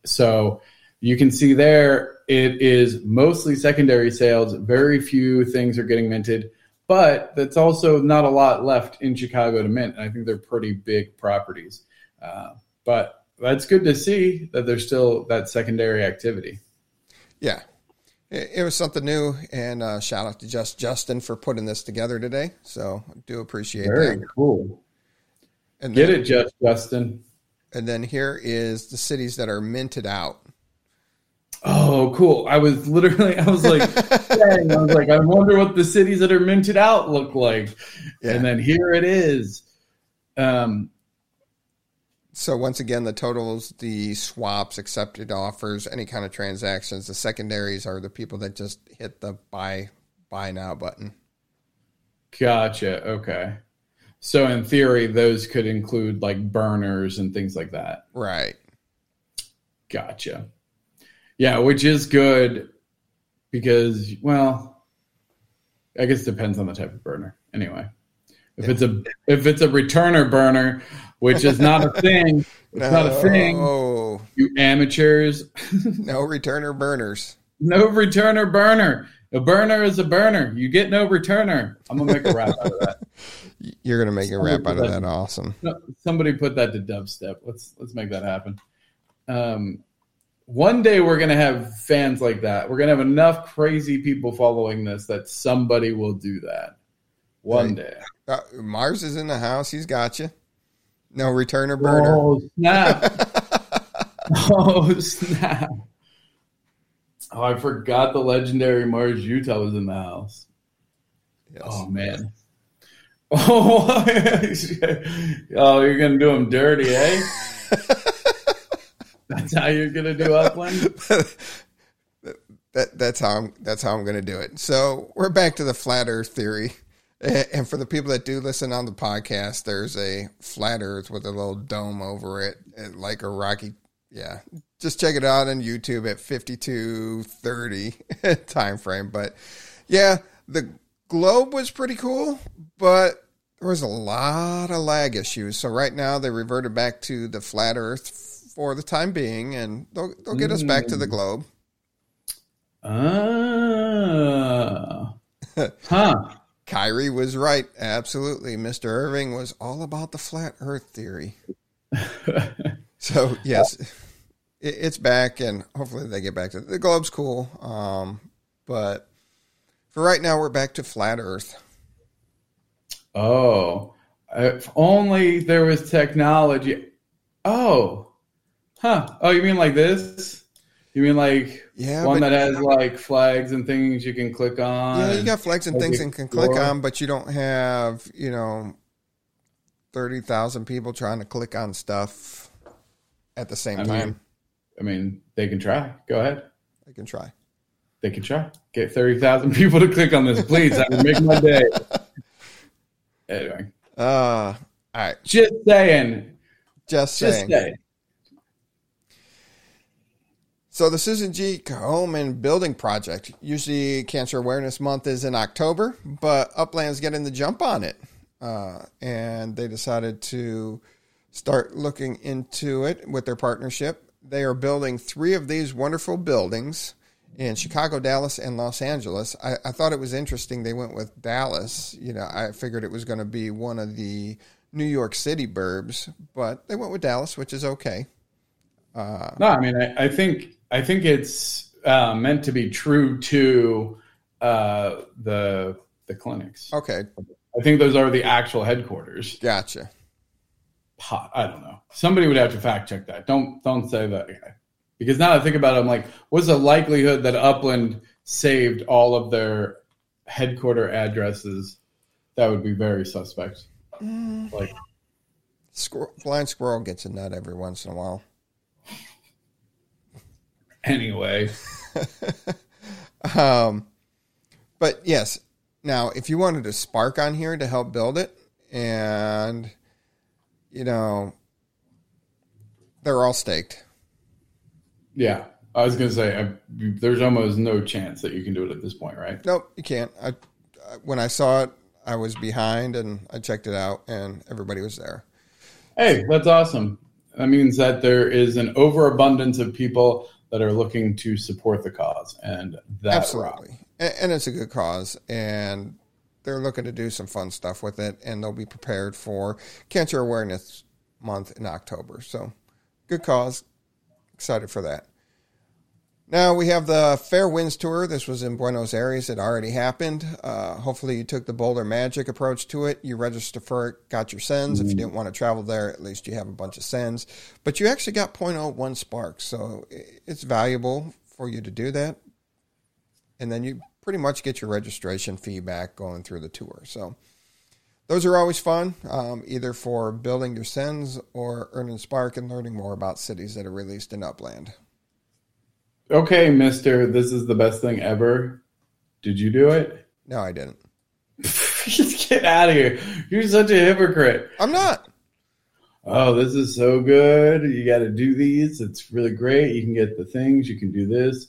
so you can see there it is mostly secondary sales. Very few things are getting minted but that's also not a lot left in chicago to mint and i think they're pretty big properties. Uh, but that's good to see that there's still that secondary activity Yeah. It, it was something new, and uh, shout out to just Justin for putting this together today. So do appreciate very that. cool And get then, it just justin And then here is the cities that are minted out. Oh, cool. I was literally, I was like, dang, I was like, I wonder what the cities that are minted out look like. Yeah. And then here it is. Um, So once again, the totals, the swaps, accepted offers, any kind of transactions. The secondaries are the people that just hit the buy buy now button. gotcha. Okay. So in theory, those could include like burners and things like that. Right. Gotcha. Yeah, which is good because, well, I guess it depends on the type of burner. Anyway, if it's a if it's a returner burner, which is not a thing, it's not a thing. You amateurs, no returner burners. no returner burner. A burner is a burner. You get no returner. I'm gonna make a rap out of that. You're gonna make a rap out of that. Awesome. No, Somebody put that to dubstep. Let's let's make that happen. Um, one day we're gonna have fans like that. We're gonna have enough crazy people following this that somebody will do that. One Right. day. Uh, Mars is in the house. He's got you. No returner burner. Oh snap! oh snap! Oh, I forgot the legendary Mars Utah was in the house. Yes. Oh man. Oh, oh, you're gonna do him dirty, eh? That's how you're gonna do Upland. that that's how I'm that's how I'm going to do it. So we're back to the flat Earth theory, and for the people that do listen on the podcast, there's a flat Earth with a little dome over it, like a rocky. Yeah, just check it out on YouTube at 5230 time frame. But yeah, the globe was pretty cool, but there was a lot of lag issues. So right now they reverted back to the flat Earth for the time being, and they'll they'll get us back to the globe. Ah, huh? Kyrie was right. Absolutely. Mr. Irving was all about the flat earth theory. So, yes, it, it's back, and hopefully they get back to the globe's cool. Um, but for right now, we're back to flat earth. Oh, if only there was technology. Oh, huh? Oh, you mean like this? You mean like Yeah, one that has like flags and things you can click on? Yeah, you got flags and things and can click on, but you don't have, you know, 30,000 people trying to click on stuff at the same I time. mean, I mean, they can try. Go ahead. they can try. They can try. Get thirty thousand people to click on this, please. That would make my day. Anyway, Uh, all right. just saying. Just Just saying. So the Susan G. Komen Building Project. Usually, Cancer Awareness Month is in October, but Upland's getting the jump on it, uh, and they decided to start looking into it with their partnership. They are building three of these wonderful buildings in Chicago, Dallas, and Los Angeles. I, I thought it was interesting they went with Dallas. You know, I figured it was going to be one of the New York City burbs, but they went with Dallas, which is okay. No, I mean, I, I think I think it's uh, meant to be true to uh, the the clinics. Okay, I think those are the actual headquarters. gotcha. Po- I don't know. Somebody would have to fact check that. Don't don't say that because now I think about it, I'm like, what's the likelihood that Upland saved all of their headquarter addresses, that would be very suspect. Like, Squirrel, blind squirrel gets a nut every once in a while. Anyway, Um, but yes, now if you wanted a spark on here to help build it, and you know, they're all staked. yeah. I was gonna say I, there's almost no chance that you can do it at this point, right? Nope, you can't. I, when I saw it, I was behind, and I checked it out, and everybody was there. Hey, that's awesome. That means that there is an overabundance of people that are looking to support the cause, and that. Absolutely, and it's a good cause, and they're looking to do some fun stuff with it, and they'll be prepared for Cancer Awareness Month in October. So, good cause. Excited for that. Now we have the Fair Winds Tour. This was in Buenos Aires. It already happened. Uh, hopefully, you took the Boulder Magic approach to it. You registered for it, got your sends. If you didn't want to travel there, at least you have a bunch of sends. But you actually got 0.01 sparks, so it's valuable for you to do that. And then you pretty much get your registration feedback going through the tour. So those are always fun, um, either for building your sends or earning spark and learning more about cities that are released in Upland. Okay, Mister, this is the best thing ever. Did you do it? No, I didn't. Get out of here! You're such a hypocrite. I'm not. Oh, this is so good. You got to do these. It's really great. You can get the things. You can do this.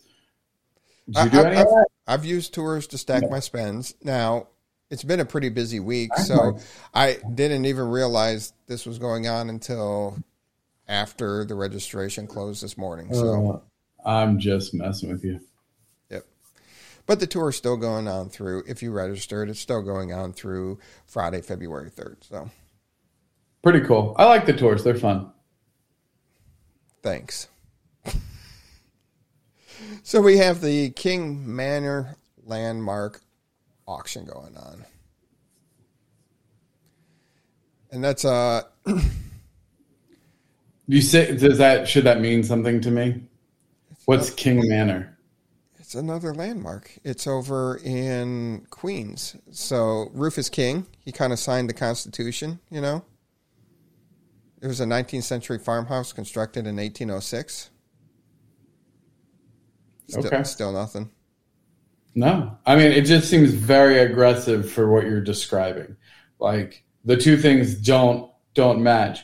Did you I- do I- any I've, of that? I've used tours to stack my sends. Now, it's been a pretty busy week, so I didn't even realize this was going on until after the registration closed this morning. So, Uh, I'm just messing with you. yep. But the tour is still going on through, if you registered, it's still going on through Friday, February 3rd. So, Pretty cool. I like the tours. They're fun. thanks. so, we have the King Manor Landmark auction going on. And that's uh You say does that should that mean something to me? What's King Manor? It's another landmark. It's over in Queens. So Rufus King, he kind of signed the Constitution. You know, it was a 19th century farmhouse constructed in 1806. Still, Okay. still nothing. No, I mean it just seems very aggressive for what you're describing. Like the two things don't don't match.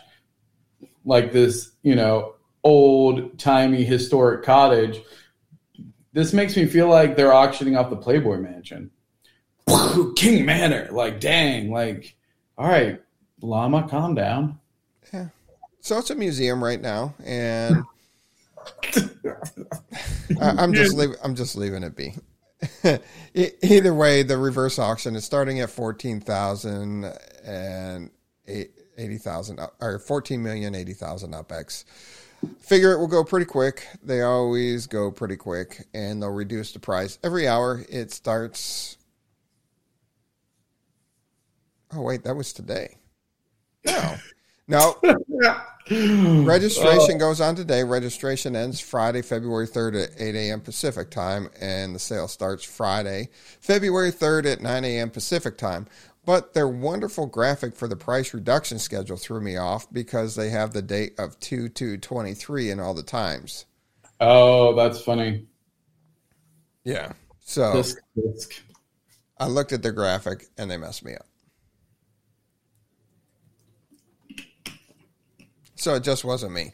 Like this, you know, old timey historic cottage. This makes me feel like they're auctioning off the Playboy Mansion. King Manor, like dang, like all right, llama, calm down. Yeah. So it's a museum right now, and I, I'm just leave, I'm just leaving it be. Either way, the reverse auction is starting at fourteen thousand and eighty thousand, or fourteen million eighty thousand UpX. Figure it will go pretty quick. They always go pretty quick, and they'll reduce the price every hour. It starts. Oh wait, that was today. No, no. Registration goes on today. Registration ends Friday, February 3rd at 8 a.m. Pacific time, and the sale starts Friday, February 3rd at 9 a.m. Pacific time. But their wonderful graphic for the price reduction schedule threw me off because they have the date of 2 2 23 in all the times. Oh, that's funny. Yeah. So Disc, disc. I looked at their graphic and they messed me up. So it just wasn't me.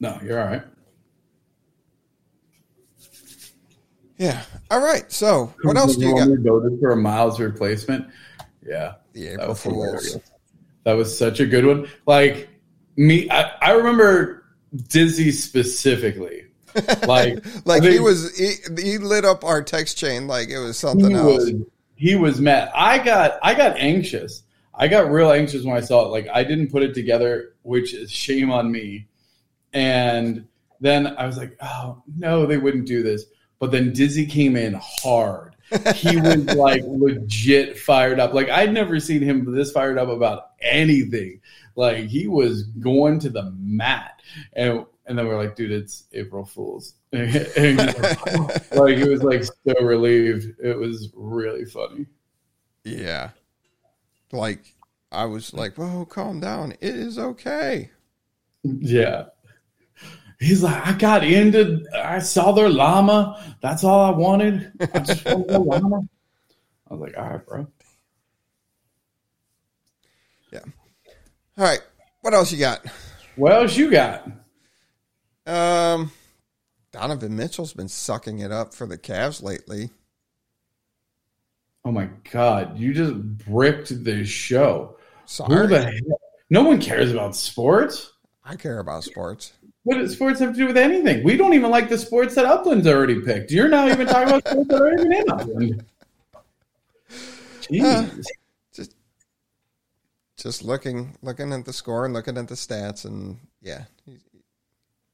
No, you're all right. Yeah. All right. So what else do you got? Normally Voted for a Miles replacement. Yeah, The that was Fools. hilarious. That was such a good one. Like me, I, I remember Dizzy specifically. Like, like I he was he, he lit up our text chain like it was something he else. was he was mad. I got I got anxious. I got real anxious when I saw it. Like I didn't put it together, which is shame on me. And then I was like, oh no, they wouldn't do this. But then Dizzy came in hard. he was like legit fired up. Like I'd never seen him this fired up about anything. Like he was going to the mat, and and then we're like, dude, it's April Fools. and like he was like so relieved. It was really funny. Yeah. Like I was like, "Whoa, calm down. It is okay." Yeah. He's like, I got into, I saw their llama. That's all I wanted. I just wanted the llama. I was like, all right, bro. Yeah. All right. What else you got? What else you got? Um, Donovan Mitchell's been sucking it up for the Cavs lately. Oh my god, you just bricked the show. Sorry. Who the hell? No one cares about sports. I care about sports. What does sports have to do with anything? We don't even like the sports that Upland's already picked. You're not even talking about sports that are even in Upland. Jeez. Just just looking looking at the score and looking at the stats and yeah. He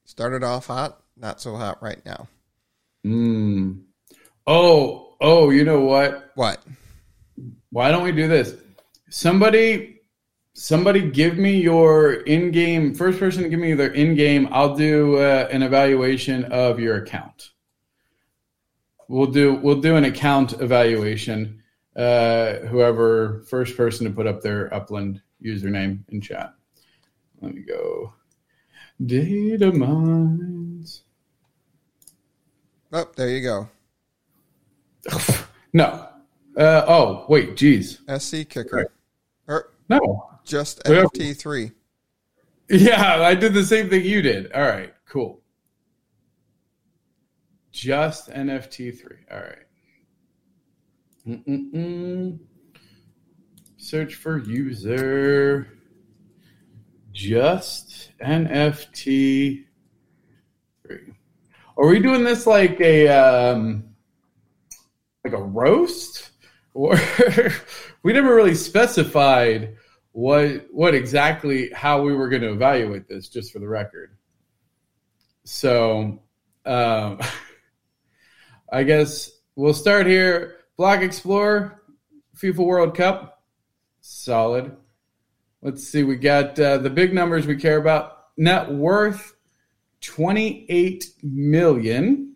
started off hot, not so hot right now. Mm. Oh, oh, you know what? What? Why don't we do this? Somebody somebody give me your in-game first person to give me their in-game i'll do uh, an evaluation of your account. We'll do we'll do an account evaluation uh, whoever first person to put up their upland username in chat. Let me go. Data mines. Oh, there you go. no. Uh, oh wait geez. SC kicker. Or no just. NFT three. Yeah, I did the same thing you did. All right, cool. Just NFT three. All right. Mm-mm-mm. Search for user. Just NFT three. Are we doing this like a um, like a roast, or we never really specified? What what exactly how we were going to evaluate this just for the record. So um, i guess we'll start here. Block explorer fifa world cup solid. Let's see we got uh, the big numbers we care about. Net worth 28 million.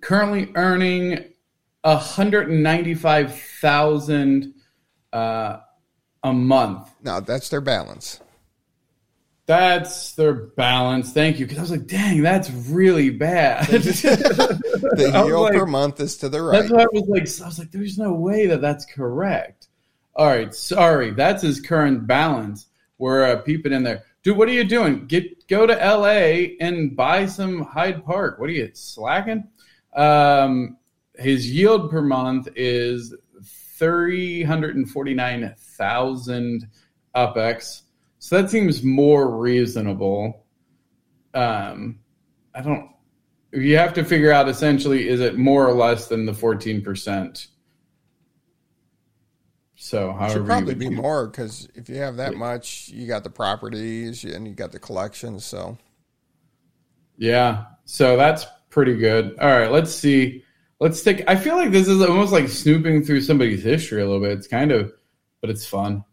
Currently earning 195000 uh, a month. No, that's their balance. That's their balance. Thank you. Because I was like, dang, that's really bad. The yield like- per month is to the right. That's why I was like, I was like, there's no way that that's correct. All right, sorry, that's his current balance. We're uh, peeping in there, dude. What are you doing? Get go to L.A. and buy some Hyde Park. What are you slacking? Um, his yield per month is three hundred and forty nine thousand UpX. So that seems more reasonable. Um, I don't. You have to figure out essentially is it more or less than the fourteen percent. So however Should probably be more because if you have that much, you got the properties and you got the collections. So Yeah. So that's pretty good. All right, let's see. Let's take I feel like this is almost like snooping through somebody's history a little bit. It's kind of but it's fun.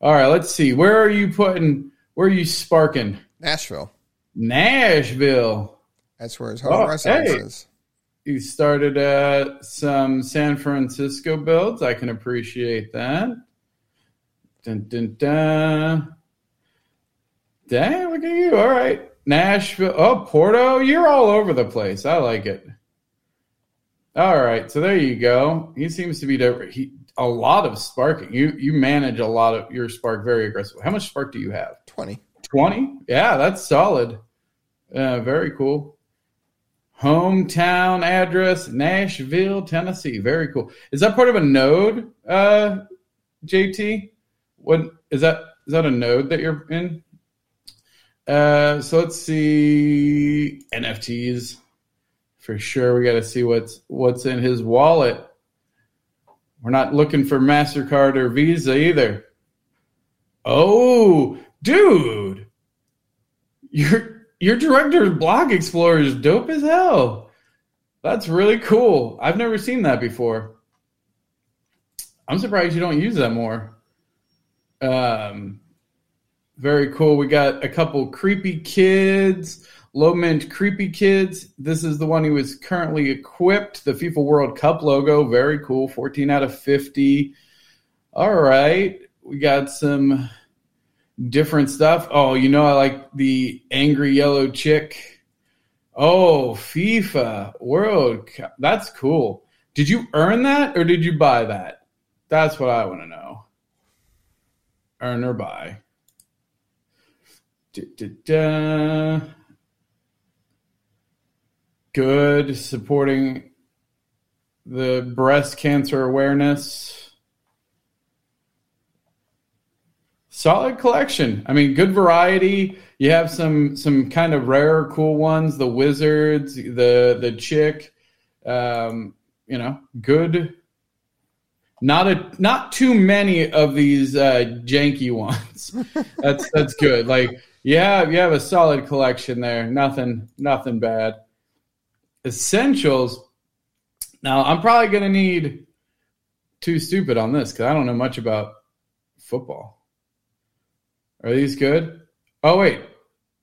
All right, let's see. Where are you putting where are you sparking? Nashville, Nashville. that's where his home Oh, residence hey. is. You started uh, some San Francisco builds. I can appreciate that. Dun, dun, dun. Dang, look at you. All right. Nashville. Oh, Porto. You're all over the place. I like it. All right. So there you go. He seems to be he, a lot of sparking. You you manage a lot of your spark very aggressively. How much spark do you have? Twenty. 20 yeah that's solid uh, very cool hometown address nashville tennessee very cool is that part of a node uh, jt what is that is that a node that you're in uh, so let's see nfts for sure we got to see what's what's in his wallet we're not looking for mastercard or visa either Oh, dude, your your director of Block Explorer is dope as hell. That's really cool. I've never seen that before. I'm surprised you don't use that more. Um, very cool. We got a couple creepy kids, low mint creepy kids. This is the one who is currently equipped. The FIFA World Cup logo. Very cool. 14 out of 50. All right. We got some different stuff. Oh, you know, I like the angry yellow chick. Oh, FIFA World Cup. That's cool. Did you earn that or did you buy that? That's what I want to know. Earn or buy. Da, da, da. Good. Supporting the breast cancer awareness. Solid collection. I mean, good variety. You have some some kind of rare, cool ones. The wizards, the the chick. Um, you know, good. Not a not too many of these uh, janky ones. that's that's good. Like yeah, you have a solid collection there. Nothing nothing bad. Essentials. Now I'm probably gonna need too stupid on this because I don't know much about football. Are these good? Oh wait.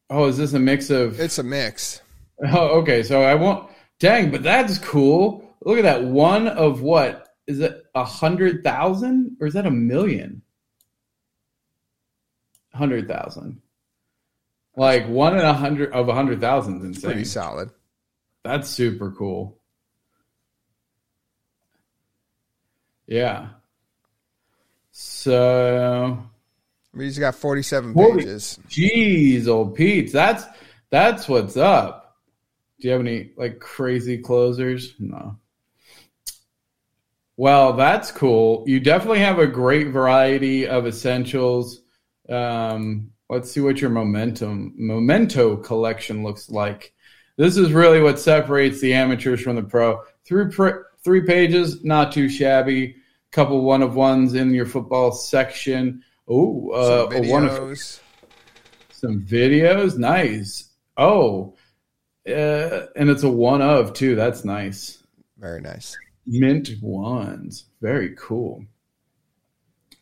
Oh, is this a mix of? It's a mix. Oh, okay. So I won't. Dang, but that's cool. Look at that. One of what is it? A hundred thousand or is that a million? Hundred thousand. Like one in a hundred of a hundred thousand is insane. Pretty solid. That's super cool. Yeah. So he's got 47 Holy- pages. Jeez, old Pete, that's that's what's up. Do you have any like crazy closers? No. Well, that's cool. You definitely have a great variety of essentials. Um, let's see what your momentum memento collection looks like. This is really what separates the amateurs from the pro. Three pr- three pages, not too shabby. Couple one of ones in your football section. Oh, uh, Some a one of videos. some videos. Nice. Oh, uh, and it's a one of too. That's nice. Very nice. Mint ones. Very cool.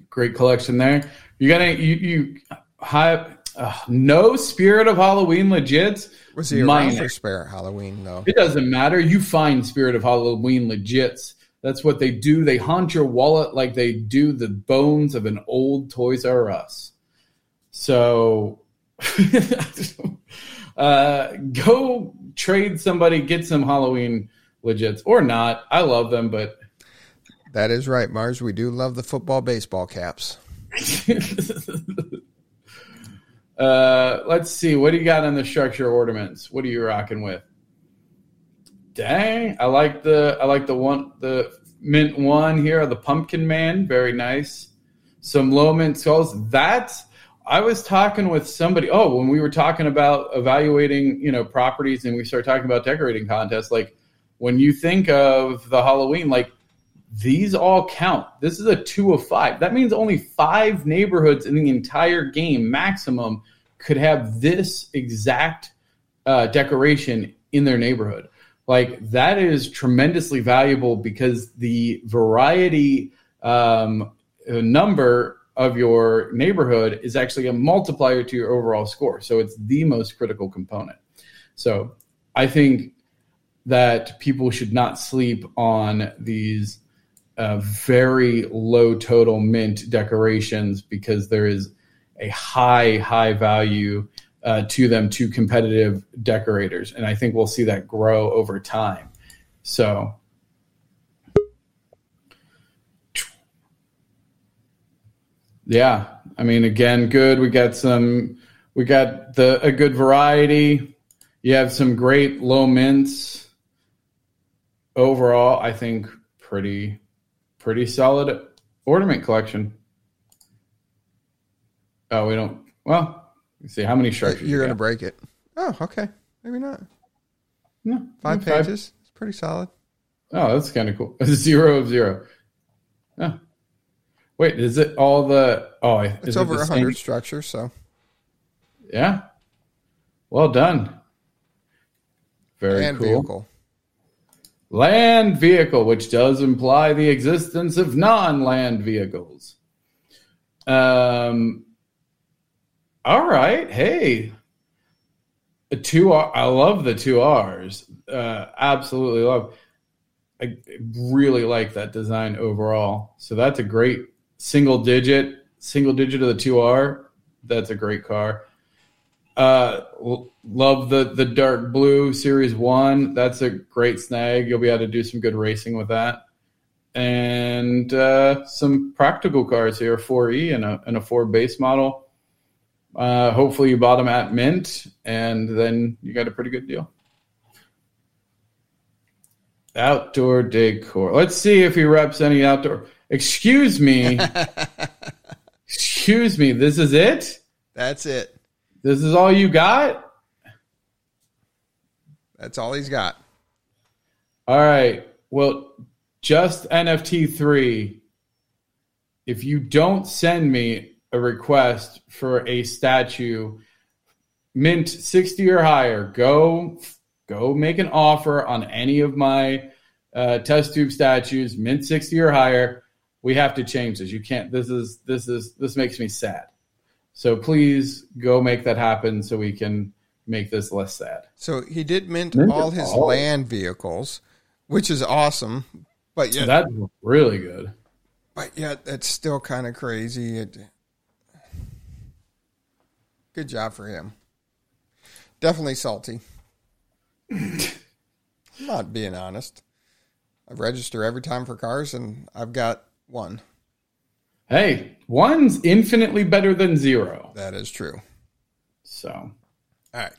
Great collection there. You got any? You you high. Uh, no spirit of Halloween legits. Was he around for Spirit Halloween, though? It doesn't matter. You find Spirit of Halloween legits. That's what they do. They haunt your wallet like they do the bones of an old Toys R Us. So uh, go trade somebody, get some Halloween legits or not. I love them, but That is right, Mars. We do love the football baseball caps. uh, let's see. What do you got on the structure ornaments? What are you rocking with? Dang, I like the I like the one the mint one here, the pumpkin man, very nice. Some low mint skulls. That's I was talking with somebody. Oh, when we were talking about evaluating, you know, properties, and we started talking about decorating contests. Like when you think of the Halloween, like these all count. This is a two of five. That means only five neighborhoods in the entire game maximum could have this exact uh, decoration in their neighborhood. Like that is tremendously valuable because the variety um, number of your neighborhood is actually a multiplier to your overall score. So it's the most critical component. So I think that people should not sleep on these uh, very low total mint decorations because there is a high, high value uh, to them to competitive decorators. And I think we'll see that grow over time. So, yeah, I mean, again, good. We got some, we got the a good variety. You have some great low mints. Overall, I think pretty, pretty solid ornament collection. Oh, we don't. Well, let's see how many sharks You're going to break it. Oh, okay. Maybe not. No, Five pages. It's pretty solid. Oh, that's kind of cool. Zero of zero. Oh. Wait, is it all the? Oh, It's it over a 100 structures, so Yeah. Well done. Very and cool. vehicle. Land vehicle, which does imply the existence of non-land vehicles. Um. All right. Hey, two. R, I love the two R's. Uh, absolutely love. I really like that design overall. So that's a great single digit, single digit of the two R. That's a great car. Uh, love the the dark blue series one. That's a great snag. You'll be able to do some good racing with that. And uh, some practical cars here, 4E and a and a Ford base model. Uh, hopefully you bought them at Mint, and then you got a pretty good deal. Outdoor decor. Let's see if he reps any outdoor. Excuse me. Excuse me. This is it. That's it. This is all you got? That's all he's got. All right. Well, just NFT three. If you don't send me a request for a statue, mint sixty or higher, go go make an offer on any of my uh, test tube statues, mint sixty or higher. We have to change this. You can't. This is this is this makes me sad. So please go make that happen so we can make this less sad. So he did mint, Mint all his all. land vehicles, which is awesome. But yeah, That's really good. but yet, that's still kind of crazy. It, good job for him. Definitely salty. I'm not being honest. I register every time for cars, and I've got one. Hey, one's infinitely better than zero. That is true. So, All right.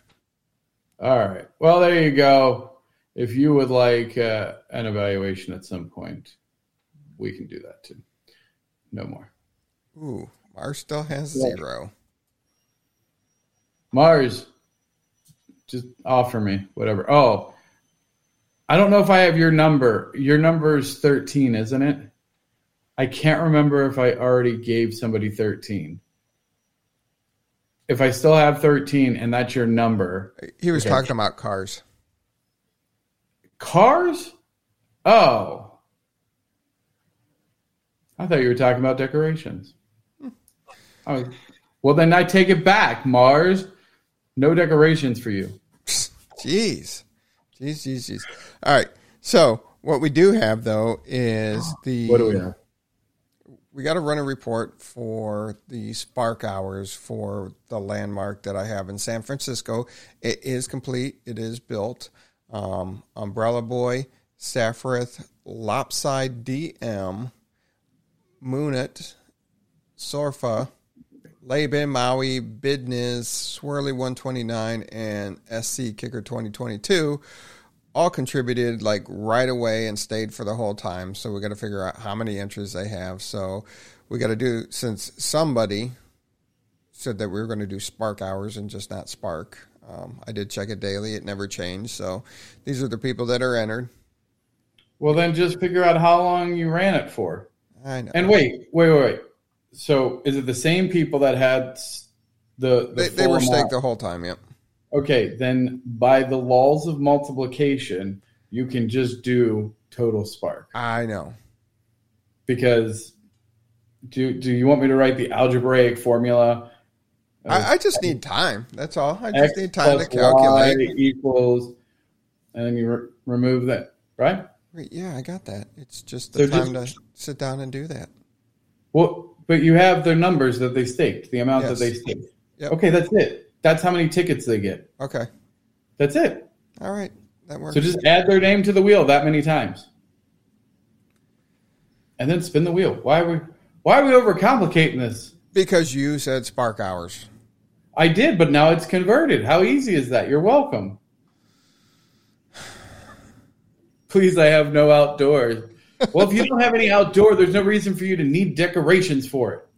all right. Well, there you go. If you would like uh, an evaluation at some point, we can do that too. No more. Ooh, Mars still has Yeah. zero. Mars, just offer me whatever. Oh, I don't know if I have your number. Your number is 13, isn't it? I can't remember if I already gave somebody 13. If I still have 13 and that's your number, He was Okay. talking about cars. cars? Oh. I thought you were talking about decorations. Oh, well, then I take it back, Mars. No decorations for you. Jeez. Jeez, jeez, jeez. All right. So what we do have though is the What do we have? We got to run a report for the spark hours for the landmark that I have in San Francisco. It is complete. It is built. Um, Umbrella Boy, Saffrith, Lopside DM, Moonit, Sorfa, Laban, Maui, Bidniz, Swirly 129, and SC Kicker 2022 all contributed like right away and stayed for the whole time. So we got to figure out how many entries they have. So we got to do since somebody said that we were going to do Spark hours and just not Spark. Um, I did check it daily; it never changed. So these are the people that are entered. Well, then just figure out how long you ran it for. I know. And wait, wait, wait, wait. So is it the same people that had the, the they, they were staked the whole time. Yep. Okay, then by the laws of multiplication, you can just do total spark I know. because do do you want me to write the algebraic formula? I, I just need time. That's all. I just X need time to calculate. Y equals, and then you re- remove that, right? Yeah, I got that. It's just the So time just- to sit down and do that. Well, but you have their numbers that they staked, the amount Yes. that they staked. Yep. Okay, that's it. That's how many tickets they get. Okay. That's it. All right. That works. So just add their name to the wheel that many times, and then spin the wheel. Why are we? Why are we overcomplicating this? because you said spark hours. I did, but now it's converted. How easy is that? You're welcome. Please, I have no outdoors. Well, if you don't have any outdoor, there's no reason for you to need decorations for it.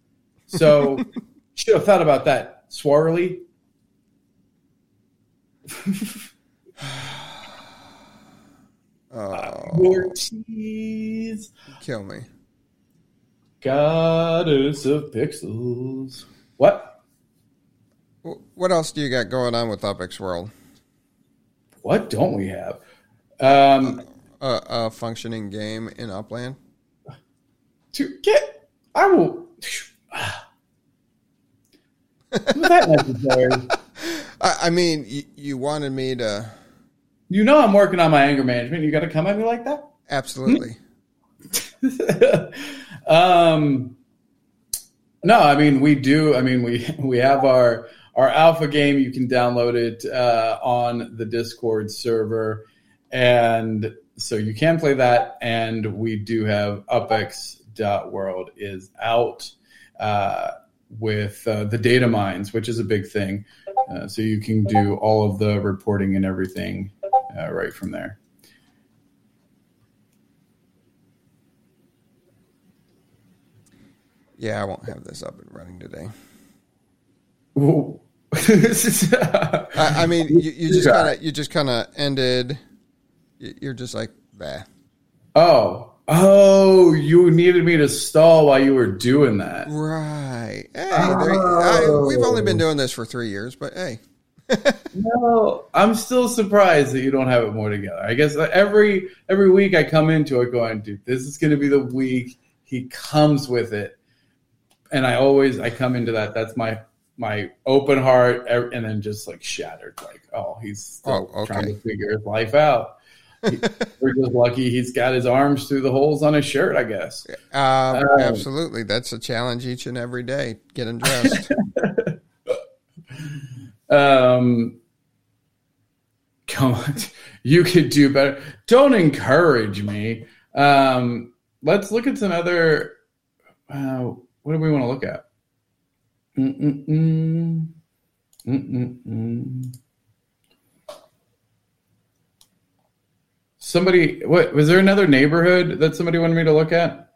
So, should have thought about that, Swarly. Oh, Ortiz, kill me. goddess of pixels. What? What else do you got going on with UpX World? What don't we have? Um, a, a functioning game in Upland? To get, I will. That necessary? I, I mean, you, you wanted me to You know I'm working on my anger management. You got to come at me like that. absolutely. um, no, I mean we do. I mean we we have our our alpha game. You can download it uh, on the Discord server, and so you can play that. And we do have UpX.world is out uh, with uh, the data mines, which is a big thing. Uh, so you can do all of the reporting and everything uh, right from there. Yeah, I won't have this up and running today. I, I mean, you, you just kind of you just kind of ended. you- You're just like, bah. Oh, oh, you needed me to stall while you were doing that. Right. Hey, there, I, we've only been doing this for three years, but hey, No, I'm still surprised that you don't have it more together. I guess uh, every every week I come into it going, dude, this is going to be the week he comes with it, and I always I come into that. That's my my open heart, and then just like shattered. Like, oh, he's still Oh, okay. trying to figure his life out. We're just lucky he's got his arms through the holes on his shirt. I guess. um, Oh. absolutely, that's a challenge each and every day. Getting dressed. Um, come on, you could do better. Don't encourage me. Um, let's look at some other. Uh, what do we want to look at? Mm-mm-mm. Mm-mm-mm. Somebody, what was there another neighborhood that somebody wanted me to look at?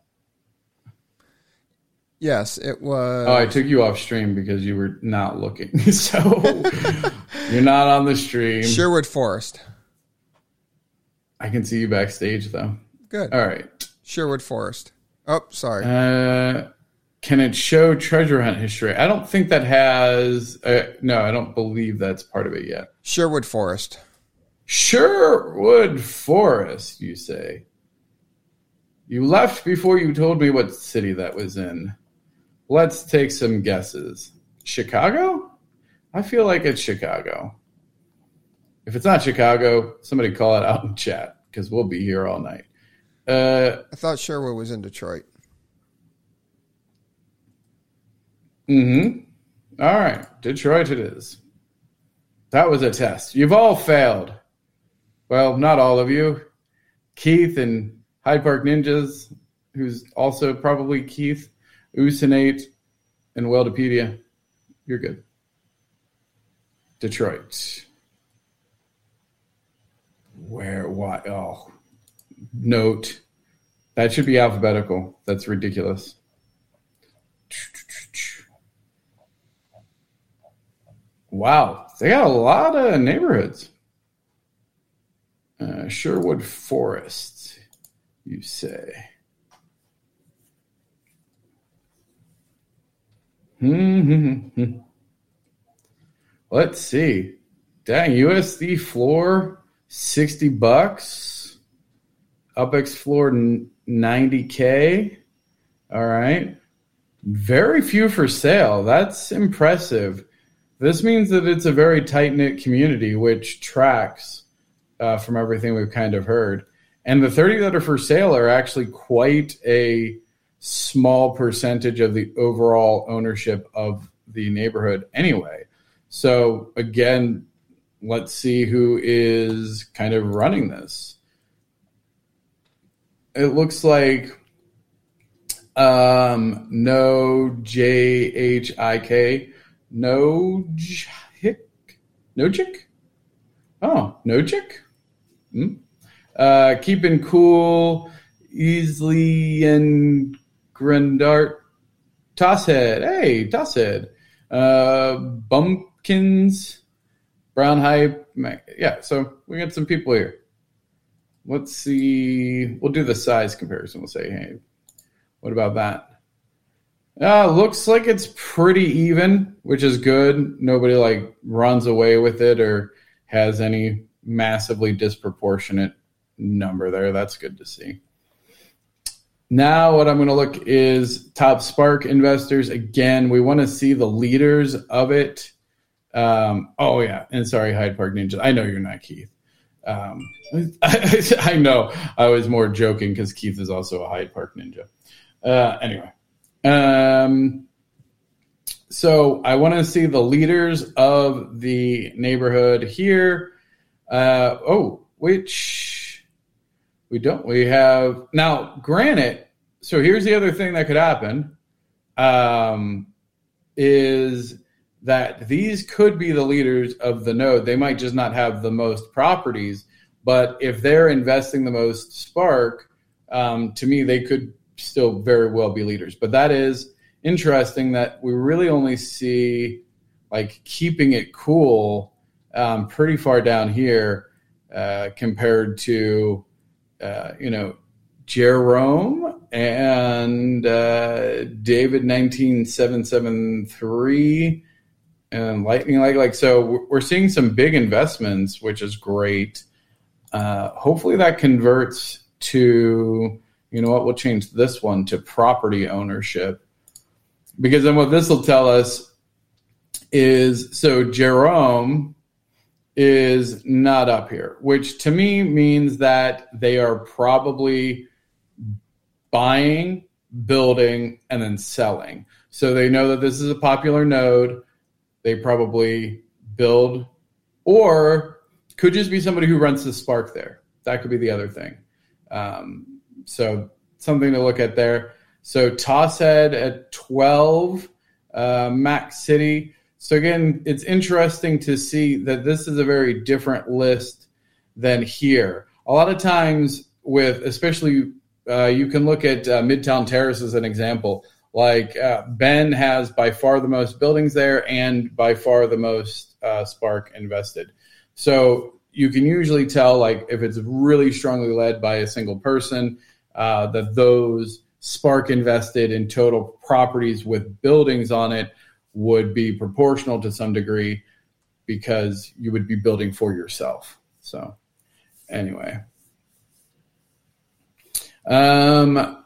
yes, it was. Oh, I took you off stream because you were not looking. So you're not on the stream. Sherwood Forest. I can see you backstage though. Good. All right. Sherwood Forest. Oh, sorry. Uh, can it show treasure hunt history? I don't think that has. Uh, no, I don't believe that's part of it yet. Sherwood Forest. Sherwood Forest, you say? You left before you told me what city that was in. Let's take some guesses. Chicago? I feel like it's Chicago. If it's not Chicago, somebody call it out in chat because we'll be here all night. Uh, I thought Sherwood was in Detroit. Mm-hmm. All right. Detroit it is. That was a test. You've all failed. Well, not all of you. Keith and Hyde Park Ninjas, who's also probably Keith, Usinate, and Weldopedia. You're good. Detroit. Where, why? Oh, note. That should be alphabetical. That's ridiculous. Wow, they got a lot of neighborhoods. Uh, Sherwood Forest, you say. Hmm. Let's see. Dang, USD floor, 60 bucks. UpX floor, 90K. All right. Very few for sale. That's impressive. This means that it's a very tight knit community, which tracks uh, from everything we've kind of heard. And the 30 that are for sale are actually quite a small percentage of the overall ownership of the neighborhood, anyway. So, again, let's see who is kind of running this. It looks like um, no J H I K no hick no chick oh no chick hmm? uh keeping cool easily and grandart tosshead hey tosshead uh bumpkins brown hype yeah so we got some people here. Let's see we'll do the size comparison. We'll say hey what about that? Uh, looks like it's pretty even, which is good. Nobody like runs away with it or has any massively disproportionate number there. That's good to see. Now, what I'm going to look is top Spark investors. Again, we want to see the leaders of it. Um, oh, yeah. And sorry, Hyde Park Ninja. I know you're not Keith. Um, I, I, know I was more joking because Keith is also a Hyde Park Ninja. Uh, anyway. Um, so I want to see the leaders of the neighborhood here. Uh, oh, which we don't. We have now. Granted, so here's the other thing that could happen. Um, is that these could be the leaders of the node. They might just not have the most properties, but if they're investing the most Spark, um, to me, they could still very well be leaders. But that is interesting that we really only see like keeping it cool um, pretty far down here uh, compared to uh, you know Jerome and uh, David nineteen seven seven three and Lightning like like so we're seeing some big investments, which is great. Uh, hopefully that converts to you know what we'll change this one to property ownership because then what this will tell us is so Jerome is not up here, which to me means that they are probably buying, building, and then selling. So they know that this is a popular node. They probably build, or could just be somebody who rents the Spark there. That could be the other thing. Um, so something to look at there. So Tosshead at 12, uh, Max City. So again, it's interesting to see that this is a very different list than here. A lot of times, with especially, uh, you can look at uh, Midtown Terrace as an example. Like uh, Ben has by far the most buildings there and by far the most uh, Spark invested. So you can usually tell, like, if it's really strongly led by a single person, uh, that those Spark invested in total properties with buildings on it would be proportional to some degree because you would be building for yourself. So, anyway. Um,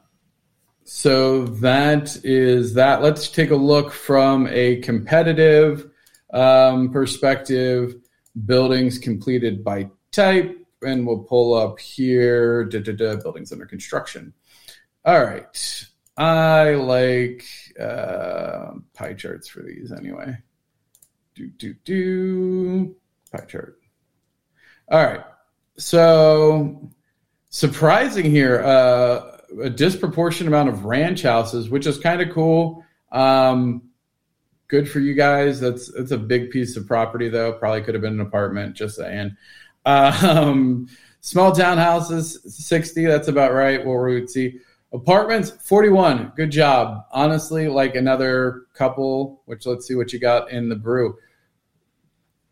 so that is that. Let's take a look from a competitive um, perspective. Buildings completed by type, and we'll pull up here da, da, da, buildings under construction. All right. I like uh, pie charts for these anyway. Do, do, do. Pie chart. All right. So, surprising here, uh, a disproportionate amount of ranch houses, which is kind of cool. Um, good for you guys. That's that's a big piece of property, though. Probably could have been an apartment. Just saying. Um, small townhouses, sixty. That's about right. What we would see. Apartments, 41. Good job. Honestly, like another couple, which let's see what you got in the brew.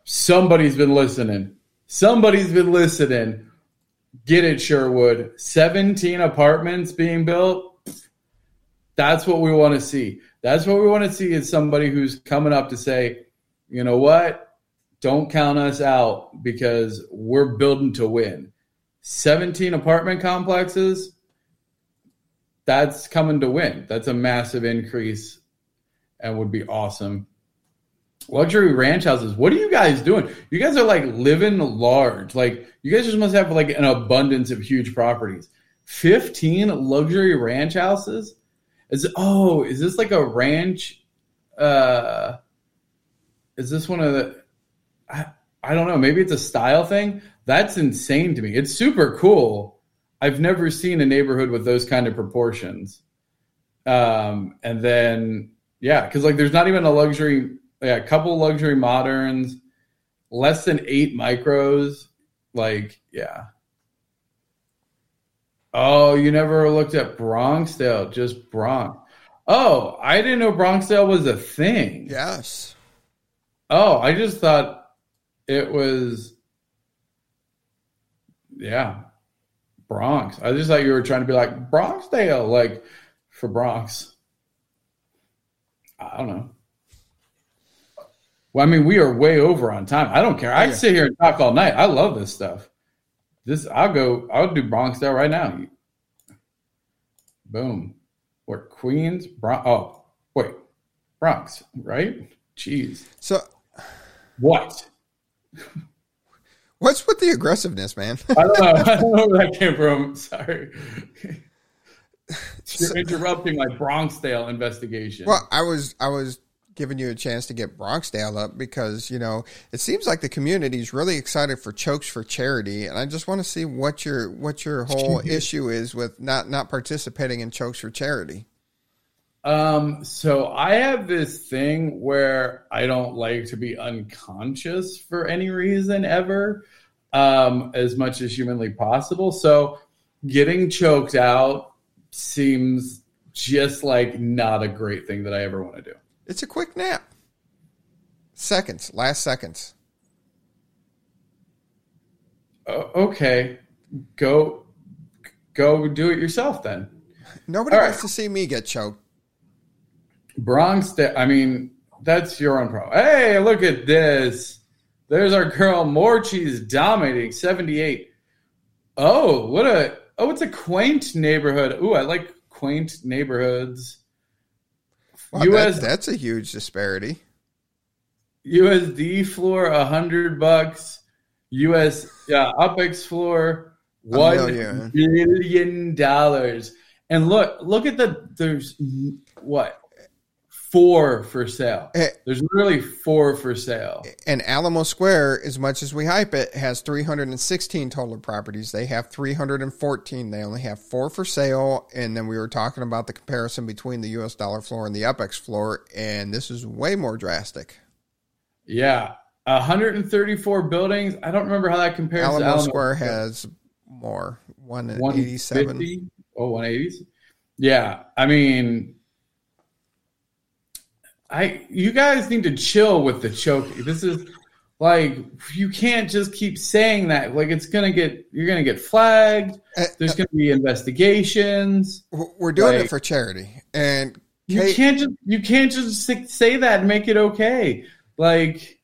Somebody's been listening. Somebody's been listening. Get it, Sherwood. 17 apartments being built. That's what we want to see. That's what we want to see is somebody who's coming up to say, you know what? Don't count us out because we're building to win. 17 apartment complexes that's coming to win. That's a massive increase and would be awesome. Luxury ranch houses. What are you guys doing? You guys are like living large. Like you guys just must have like an abundance of huge properties. 15 luxury ranch houses? Is oh, is this like a ranch uh is this one of the I, I don't know, maybe it's a style thing. That's insane to me. It's super cool I've never seen a neighborhood with those kind of proportions. Um, and then yeah, because like there's not even a luxury, yeah, a couple luxury moderns, less than eight micros. Like yeah. Oh, you never looked at Bronxdale, just Bronx. Oh, I didn't know Bronxdale was a thing. Yes. Oh, I just thought it was. Yeah, Bronx. I just thought you were trying to be like Bronxdale, like for Bronx. I don't know. Well, I mean, we are way over on time. I don't care. I can sit here and talk all night. I love this stuff. This I'll go. I'll do Bronxdale right now. Boom. Or Queens. Bron- oh, wait, Bronx, right? Jeez. So What? what's with the aggressiveness, man? I don't know. I don't know where that came from. Sorry. You're interrupting my Bronxdale investigation. well, I was I was giving you a chance to get Bronxdale up because you know it seems like the community is really excited for chokes for charity, and I just want to see what your what your whole issue is with not not participating in chokes for charity. Um, so I have this thing where I don't like to be unconscious for any reason ever, um, as much as humanly possible. So getting choked out seems just like not a great thing that I ever want to do. It's a quick nap, seconds, last seconds. O- okay, go go do it yourself then. Nobody All wants right. to see me get choked. Bronx, I mean, that's your own problem. Hey, look at this. There's our girl Morchie's dominating 78. Oh, what a oh, it's a quaint neighborhood. Ooh, I like quaint neighborhoods. Wow, US that, that's a huge disparity. USD floor a hundred bucks. US yeah, UpX floor one million. billion dollars. And look, look at the there's what four for sale. Eh. There's literally four for sale. And Alamo Square, as much as we hype it, has 316 total properties. They have 314. They only have four for sale. And then we were talking about the comparison between the US dollar floor and the UpX floor, and this is way more drastic. Yeah, 134 buildings. I don't remember how that compares to Alamo Alamo Square has more, 187. 150. Oh, 180s. Yeah, I mean, I you guys need to chill with the choke. This is like you can't just keep saying that. Like it's gonna get you're gonna get flagged. Uh, There's gonna be investigations. We're doing Like- it for charity. And You Kate- can't just you can't just say- that and make it okay. Like,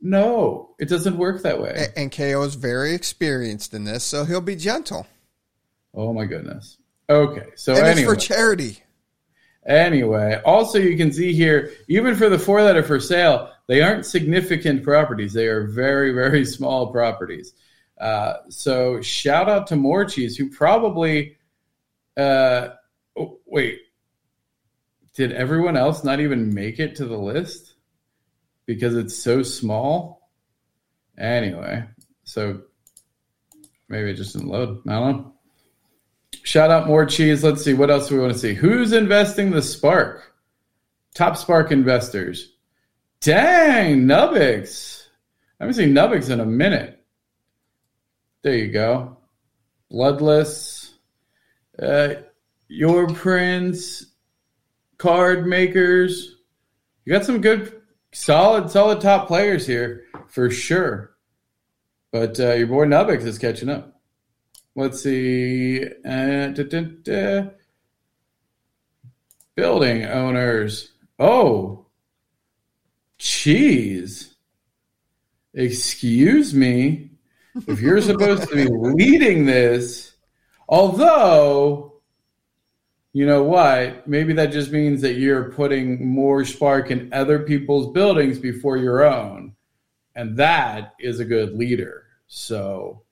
no, it doesn't work that way. A- And KO is very experienced in this, so he'll be gentle. Oh my goodness. Okay, so and anyway, it's for charity. Anyway, also you can see here, even for the four that are for sale, they aren't significant properties. They are very, very small properties. Uh, so shout out to Morchie's, who probably, uh, oh, wait, did everyone else not even make it to the list because it's so small? Anyway, so maybe it just didn't load. I don't know. Shout out more cheese. Let's see what else do we want to see. Who's investing the Spark? Top Spark investors. Dang, Nubbix. I haven't seen Nubbix in a minute. There you go. Bloodless. Uh, your Prince. Card makers. You got some good, solid, solid top players here for sure. But uh, your boy Nubbix is catching up. Let's see. Uh, da, da, da. Building owners. Oh, cheese. Excuse me. If you're supposed to be leading this, although, you know what? Maybe that just means that you're putting more spark in other people's buildings before your own. And that is a good leader. So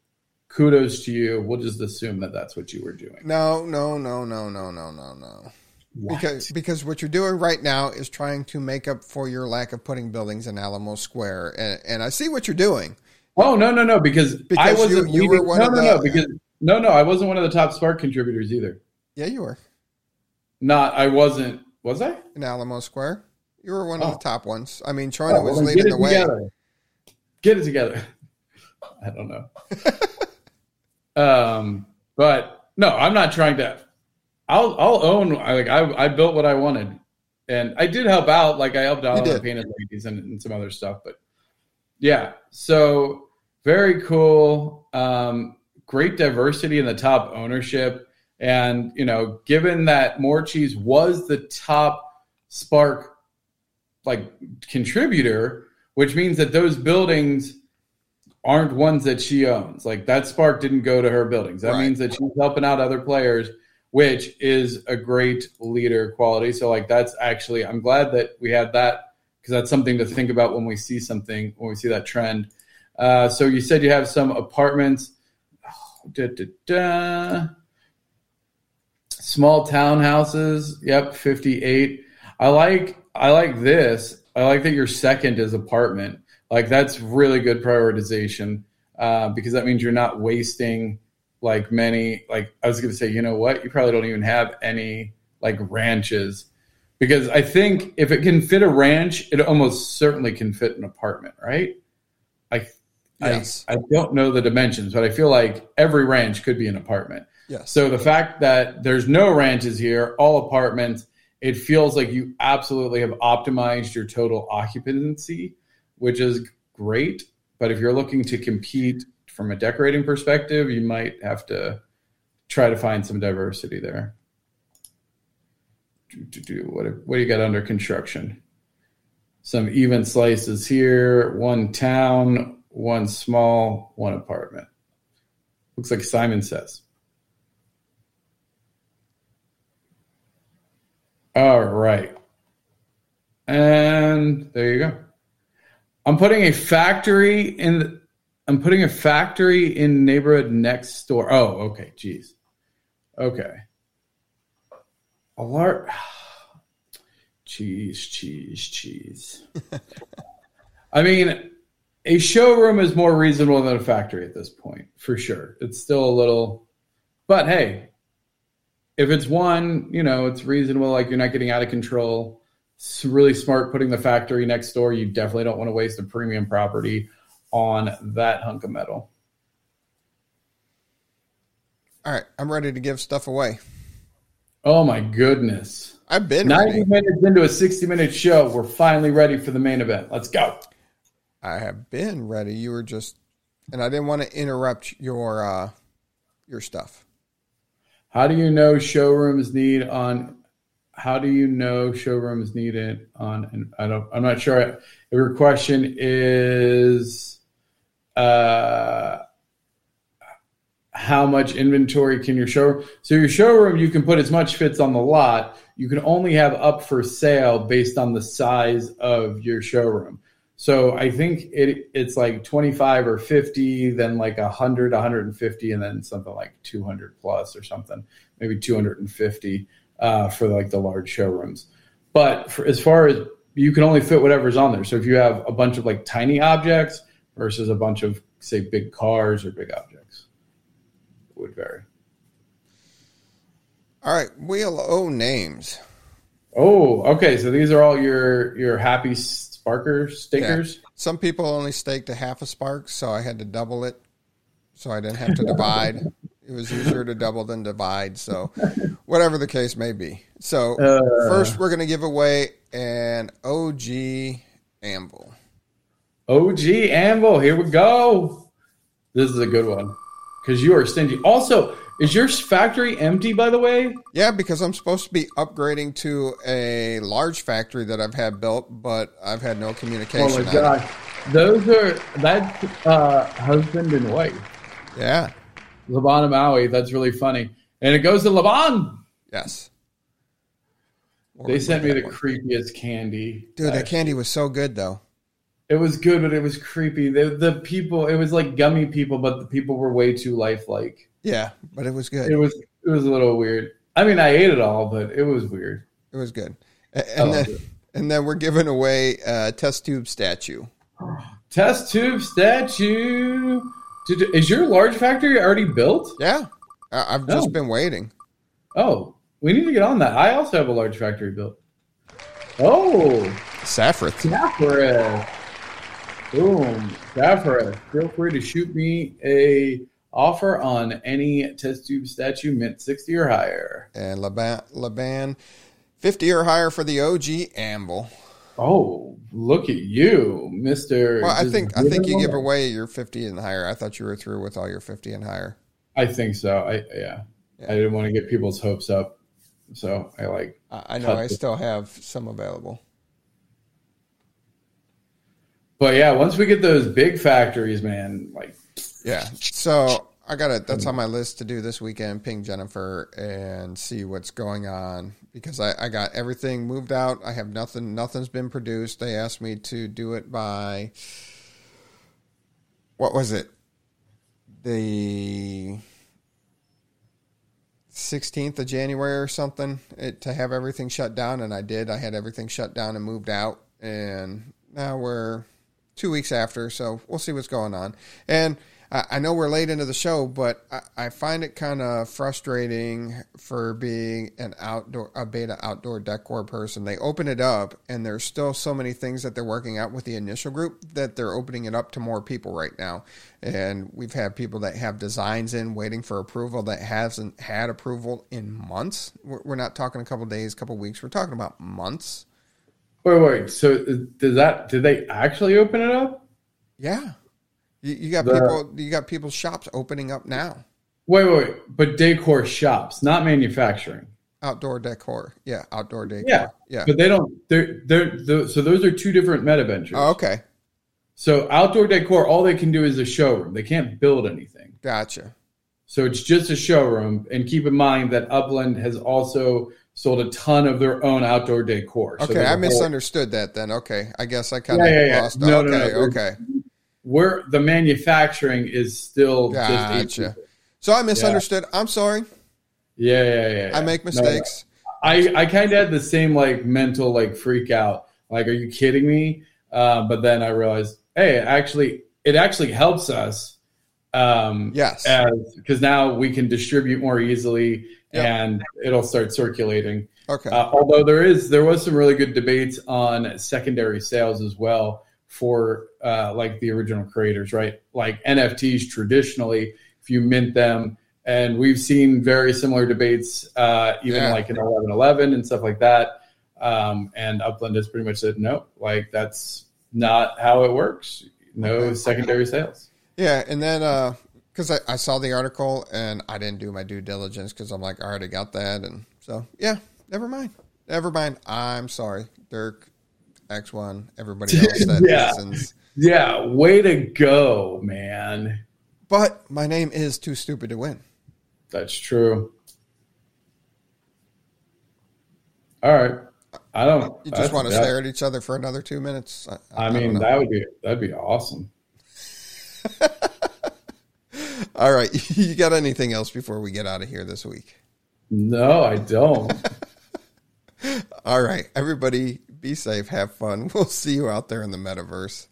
kudos to you. We'll just assume that that's what you were doing. No, no, no, no, no, no, no, no. What? Because because what you're doing right now is trying to make up for your lack of putting buildings in Alamo Square, and, and I see what you're doing. Oh no no no because, I Because you- wasn't you leading- were one no of no the- no because no no I wasn't one of the top Spark contributors either. Yeah, you were Not I wasn't was I? in Alamo Square. You were one of Oh. the top ones. I mean, China Oh, was well, then leading the way. together. Get it together. I don't know. um, but no, I'm not trying to. I'll I'll own. Like I I built what I wanted, and I did help out. Like I helped out on painted ladies and, and some other stuff. But yeah, so very cool. Um, great diversity in the top ownership, and you know, given that Morchie's was the top Spark like contributor, which means that those buildings aren't ones that she owns. Like that spark didn't go to her buildings. That Right. means that she's helping out other players, which is a great leader quality. So like that's actually I'm glad that we had that because that's something to think about when we see something when we see that trend. Uh, so you said you have some apartments. Oh, da, da, da. Small townhouses. Yep, 58. I like I like this. I like that your second is apartment. Like that's really good prioritization uh, because that means you're not wasting like many. Like I was going to say, you know what? You probably don't even have any like ranches because I think if it can fit a ranch, it almost certainly can fit an apartment, right? I Yes. I, I don't know the dimensions, but I feel like every ranch could be an apartment. Yes. So the fact that there's no ranches here, all apartments, it feels like you absolutely have optimized your total occupancy, which is great. But if you're looking to compete from a decorating perspective, you might have to try to find some diversity there. Do, do, do. What, what do you got under construction? Some even slices here, one town, one small, one apartment. Looks like Simon says. All right. And there you go. I'm putting a factory in I'm putting a factory in neighborhood next door. Oh, okay. Jeez. Okay. Alert. cheese, cheese, cheese. I mean, a showroom is more reasonable than a factory at this point, for sure. It's still a little, but hey, if it's one, you know, it's reasonable. Like you're not getting out of control. It's really smart putting the factory next door. You definitely don't want to waste a premium property on that hunk of metal. All right, I'm ready to give stuff away. Oh my goodness. I've been 90 ready. minutes into a 60 minute show. We're finally ready for the main event. Let's go. I have been ready. You were just, and I didn't want to interrupt your uh, your stuff. How do you know showrooms need on? How do you know showrooms need it on? And I don't. I'm not sure. Your question is, uh, how much inventory can your showroom? So your showroom, you can put as much fits on the lot. You can only have up for sale based on the size of your showroom. So I think it it's like 25 or 50, then like 100, 150, and then something like 200 plus or something, maybe 250 uh, for like the large showrooms. But for, as far as you can only fit whatever's on there. So if you have a bunch of like tiny objects versus a bunch of say big cars or big objects, it would vary. All right, Wheel O names. Oh, okay. So these are all your your happy sparker stickers. Some people only staked a half a spark, so I had to double it, so I didn't have to divide. It was easier to double than divide. So, whatever the case may be. So, Uh. first we're going to give away an OG Anvil. OG Anvil, here we go. This is a good one because you are stingy. Also, is your factory empty? By the way, Yeah, because I'm supposed to be upgrading to a large factory that I've had built, but I've had no communication. oh my gosh, those are that's uh, husband and wife. Yeah. Laban and Maui. That's really funny, and it goes to Laban. Yes. What They sent me the one? creepiest candy. Dude, that candy was so good though. It was good, but it was creepy. The, the people, it was like gummy people, but the people were way too lifelike. Yeah, but it was good. It was it was a little weird. I mean, I ate it all, but it was weird. It was good. And then, it. and then we're giving away a test tube statue. Test tube statue. Did, is your large factory already built? Yeah, I- I've just Oh. been waiting. Oh, we need to get on that. I also have a large factory built. Oh, Saffrith. Saffron. Boom, Saffron. Feel free to shoot me a offer on any test tube statue mint sixty or higher. And Laban, Laban, 50 or higher for the OG Anvil. Oh, look at you, Mister. Well, I think I think you give away your 50 and higher. I thought you were through with all your 50 and higher. I think so. I yeah. I didn't want to get people's hopes up, so I like. I, I know I the- still have some available. but yeah, once we get those big factories, man, like Yeah. So I got it. That's mm. on my list to do this weekend. Ping Jennifer and see what's going on because I, I got everything moved out. I have nothing. Nothing's been produced. They asked me to do it by what was it? The 16th of January or something it, to have everything shut down. And I did. I had everything shut down and moved out. And now we're two weeks after. So we'll see what's going on. And I, know we're late into the show, but I, find it kind of frustrating for being an outdoor, a beta outdoor decor person. They open it up and there's still so many things that they're working out with the initial group that they're opening it up to more people right now. And we've had people that have designs in waiting for approval that hasn't had approval in months. We're we're not talking a couple days, couple weeks. We're talking about months. Wait, wait. So does that did they actually open it up? Yeah. You, you got The- people, you got people's shops opening up now. Wait, wait, wait. But decor shops, not manufacturing. Outdoor decor. Yeah, outdoor decor. Yeah. Yeah. But they don't. They're they're, they're so those are two different meta ventures. Oh, okay. So outdoor decor, all they can do is a showroom. They can't build anything. Gotcha. So it's just a showroom. And keep in mind that Upland has also sold a ton of their own outdoor decor. Okay, I whole- misunderstood that then. Okay. I guess I kind of Yeah, yeah, yeah. lost. No, no, okay, no. okay. Where the manufacturing is still Gotcha. So I misunderstood. I'm sorry. Yeah, yeah, yeah. I make No, mistakes. I I kind of had the same like mental like freak out. Like, are you kidding me? Uh, but then I realized, hey, actually, it actually helps us. Um, Yes. because now we can distribute more easily, Yep. and it'll start circulating. okay. Uh, although there is there was some really good debates on secondary sales as well for uh, like the original creators, right? Like NFTs traditionally, if you mint them, and we've seen very similar debates uh, even Yeah. like in eleven eleven and stuff like that. Um, and Upland has pretty much said no, like that's not how it works. No Okay. secondary sales. yeah, and then because I, I saw the article and I didn't do my due diligence because I'm like I already got that, and so yeah, never mind. Never mind. I'm sorry, Dirk, X One, everybody else that Yeah. listens. Yeah, way to go, man. But my name is 2Stupid2Win. That's true. All right. I don't. You just want to that- stare at each other for another two minutes. I, I I mean, that would be that'd be awesome. All right, you got anything else before we get out of here this week? No, I don't. All right, everybody, be safe, have fun. We'll see you out there in the metaverse.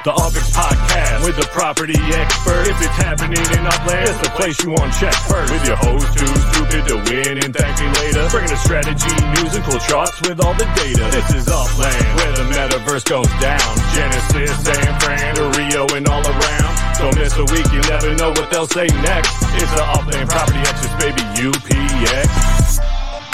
The UPX Podcast with the property expert. If it's happening in Upland, it's the place you want to check first. With your host 2Stupid2Win and ThankMeLater. Bringing the strategy, news, and cool charts with all the data. This is Upland, where the metaverse goes down. Genesis, San Fran, to Rio, and all around. Don't miss a week, you never know what they'll say next. It's the Upland Property Experts, baby, UPX.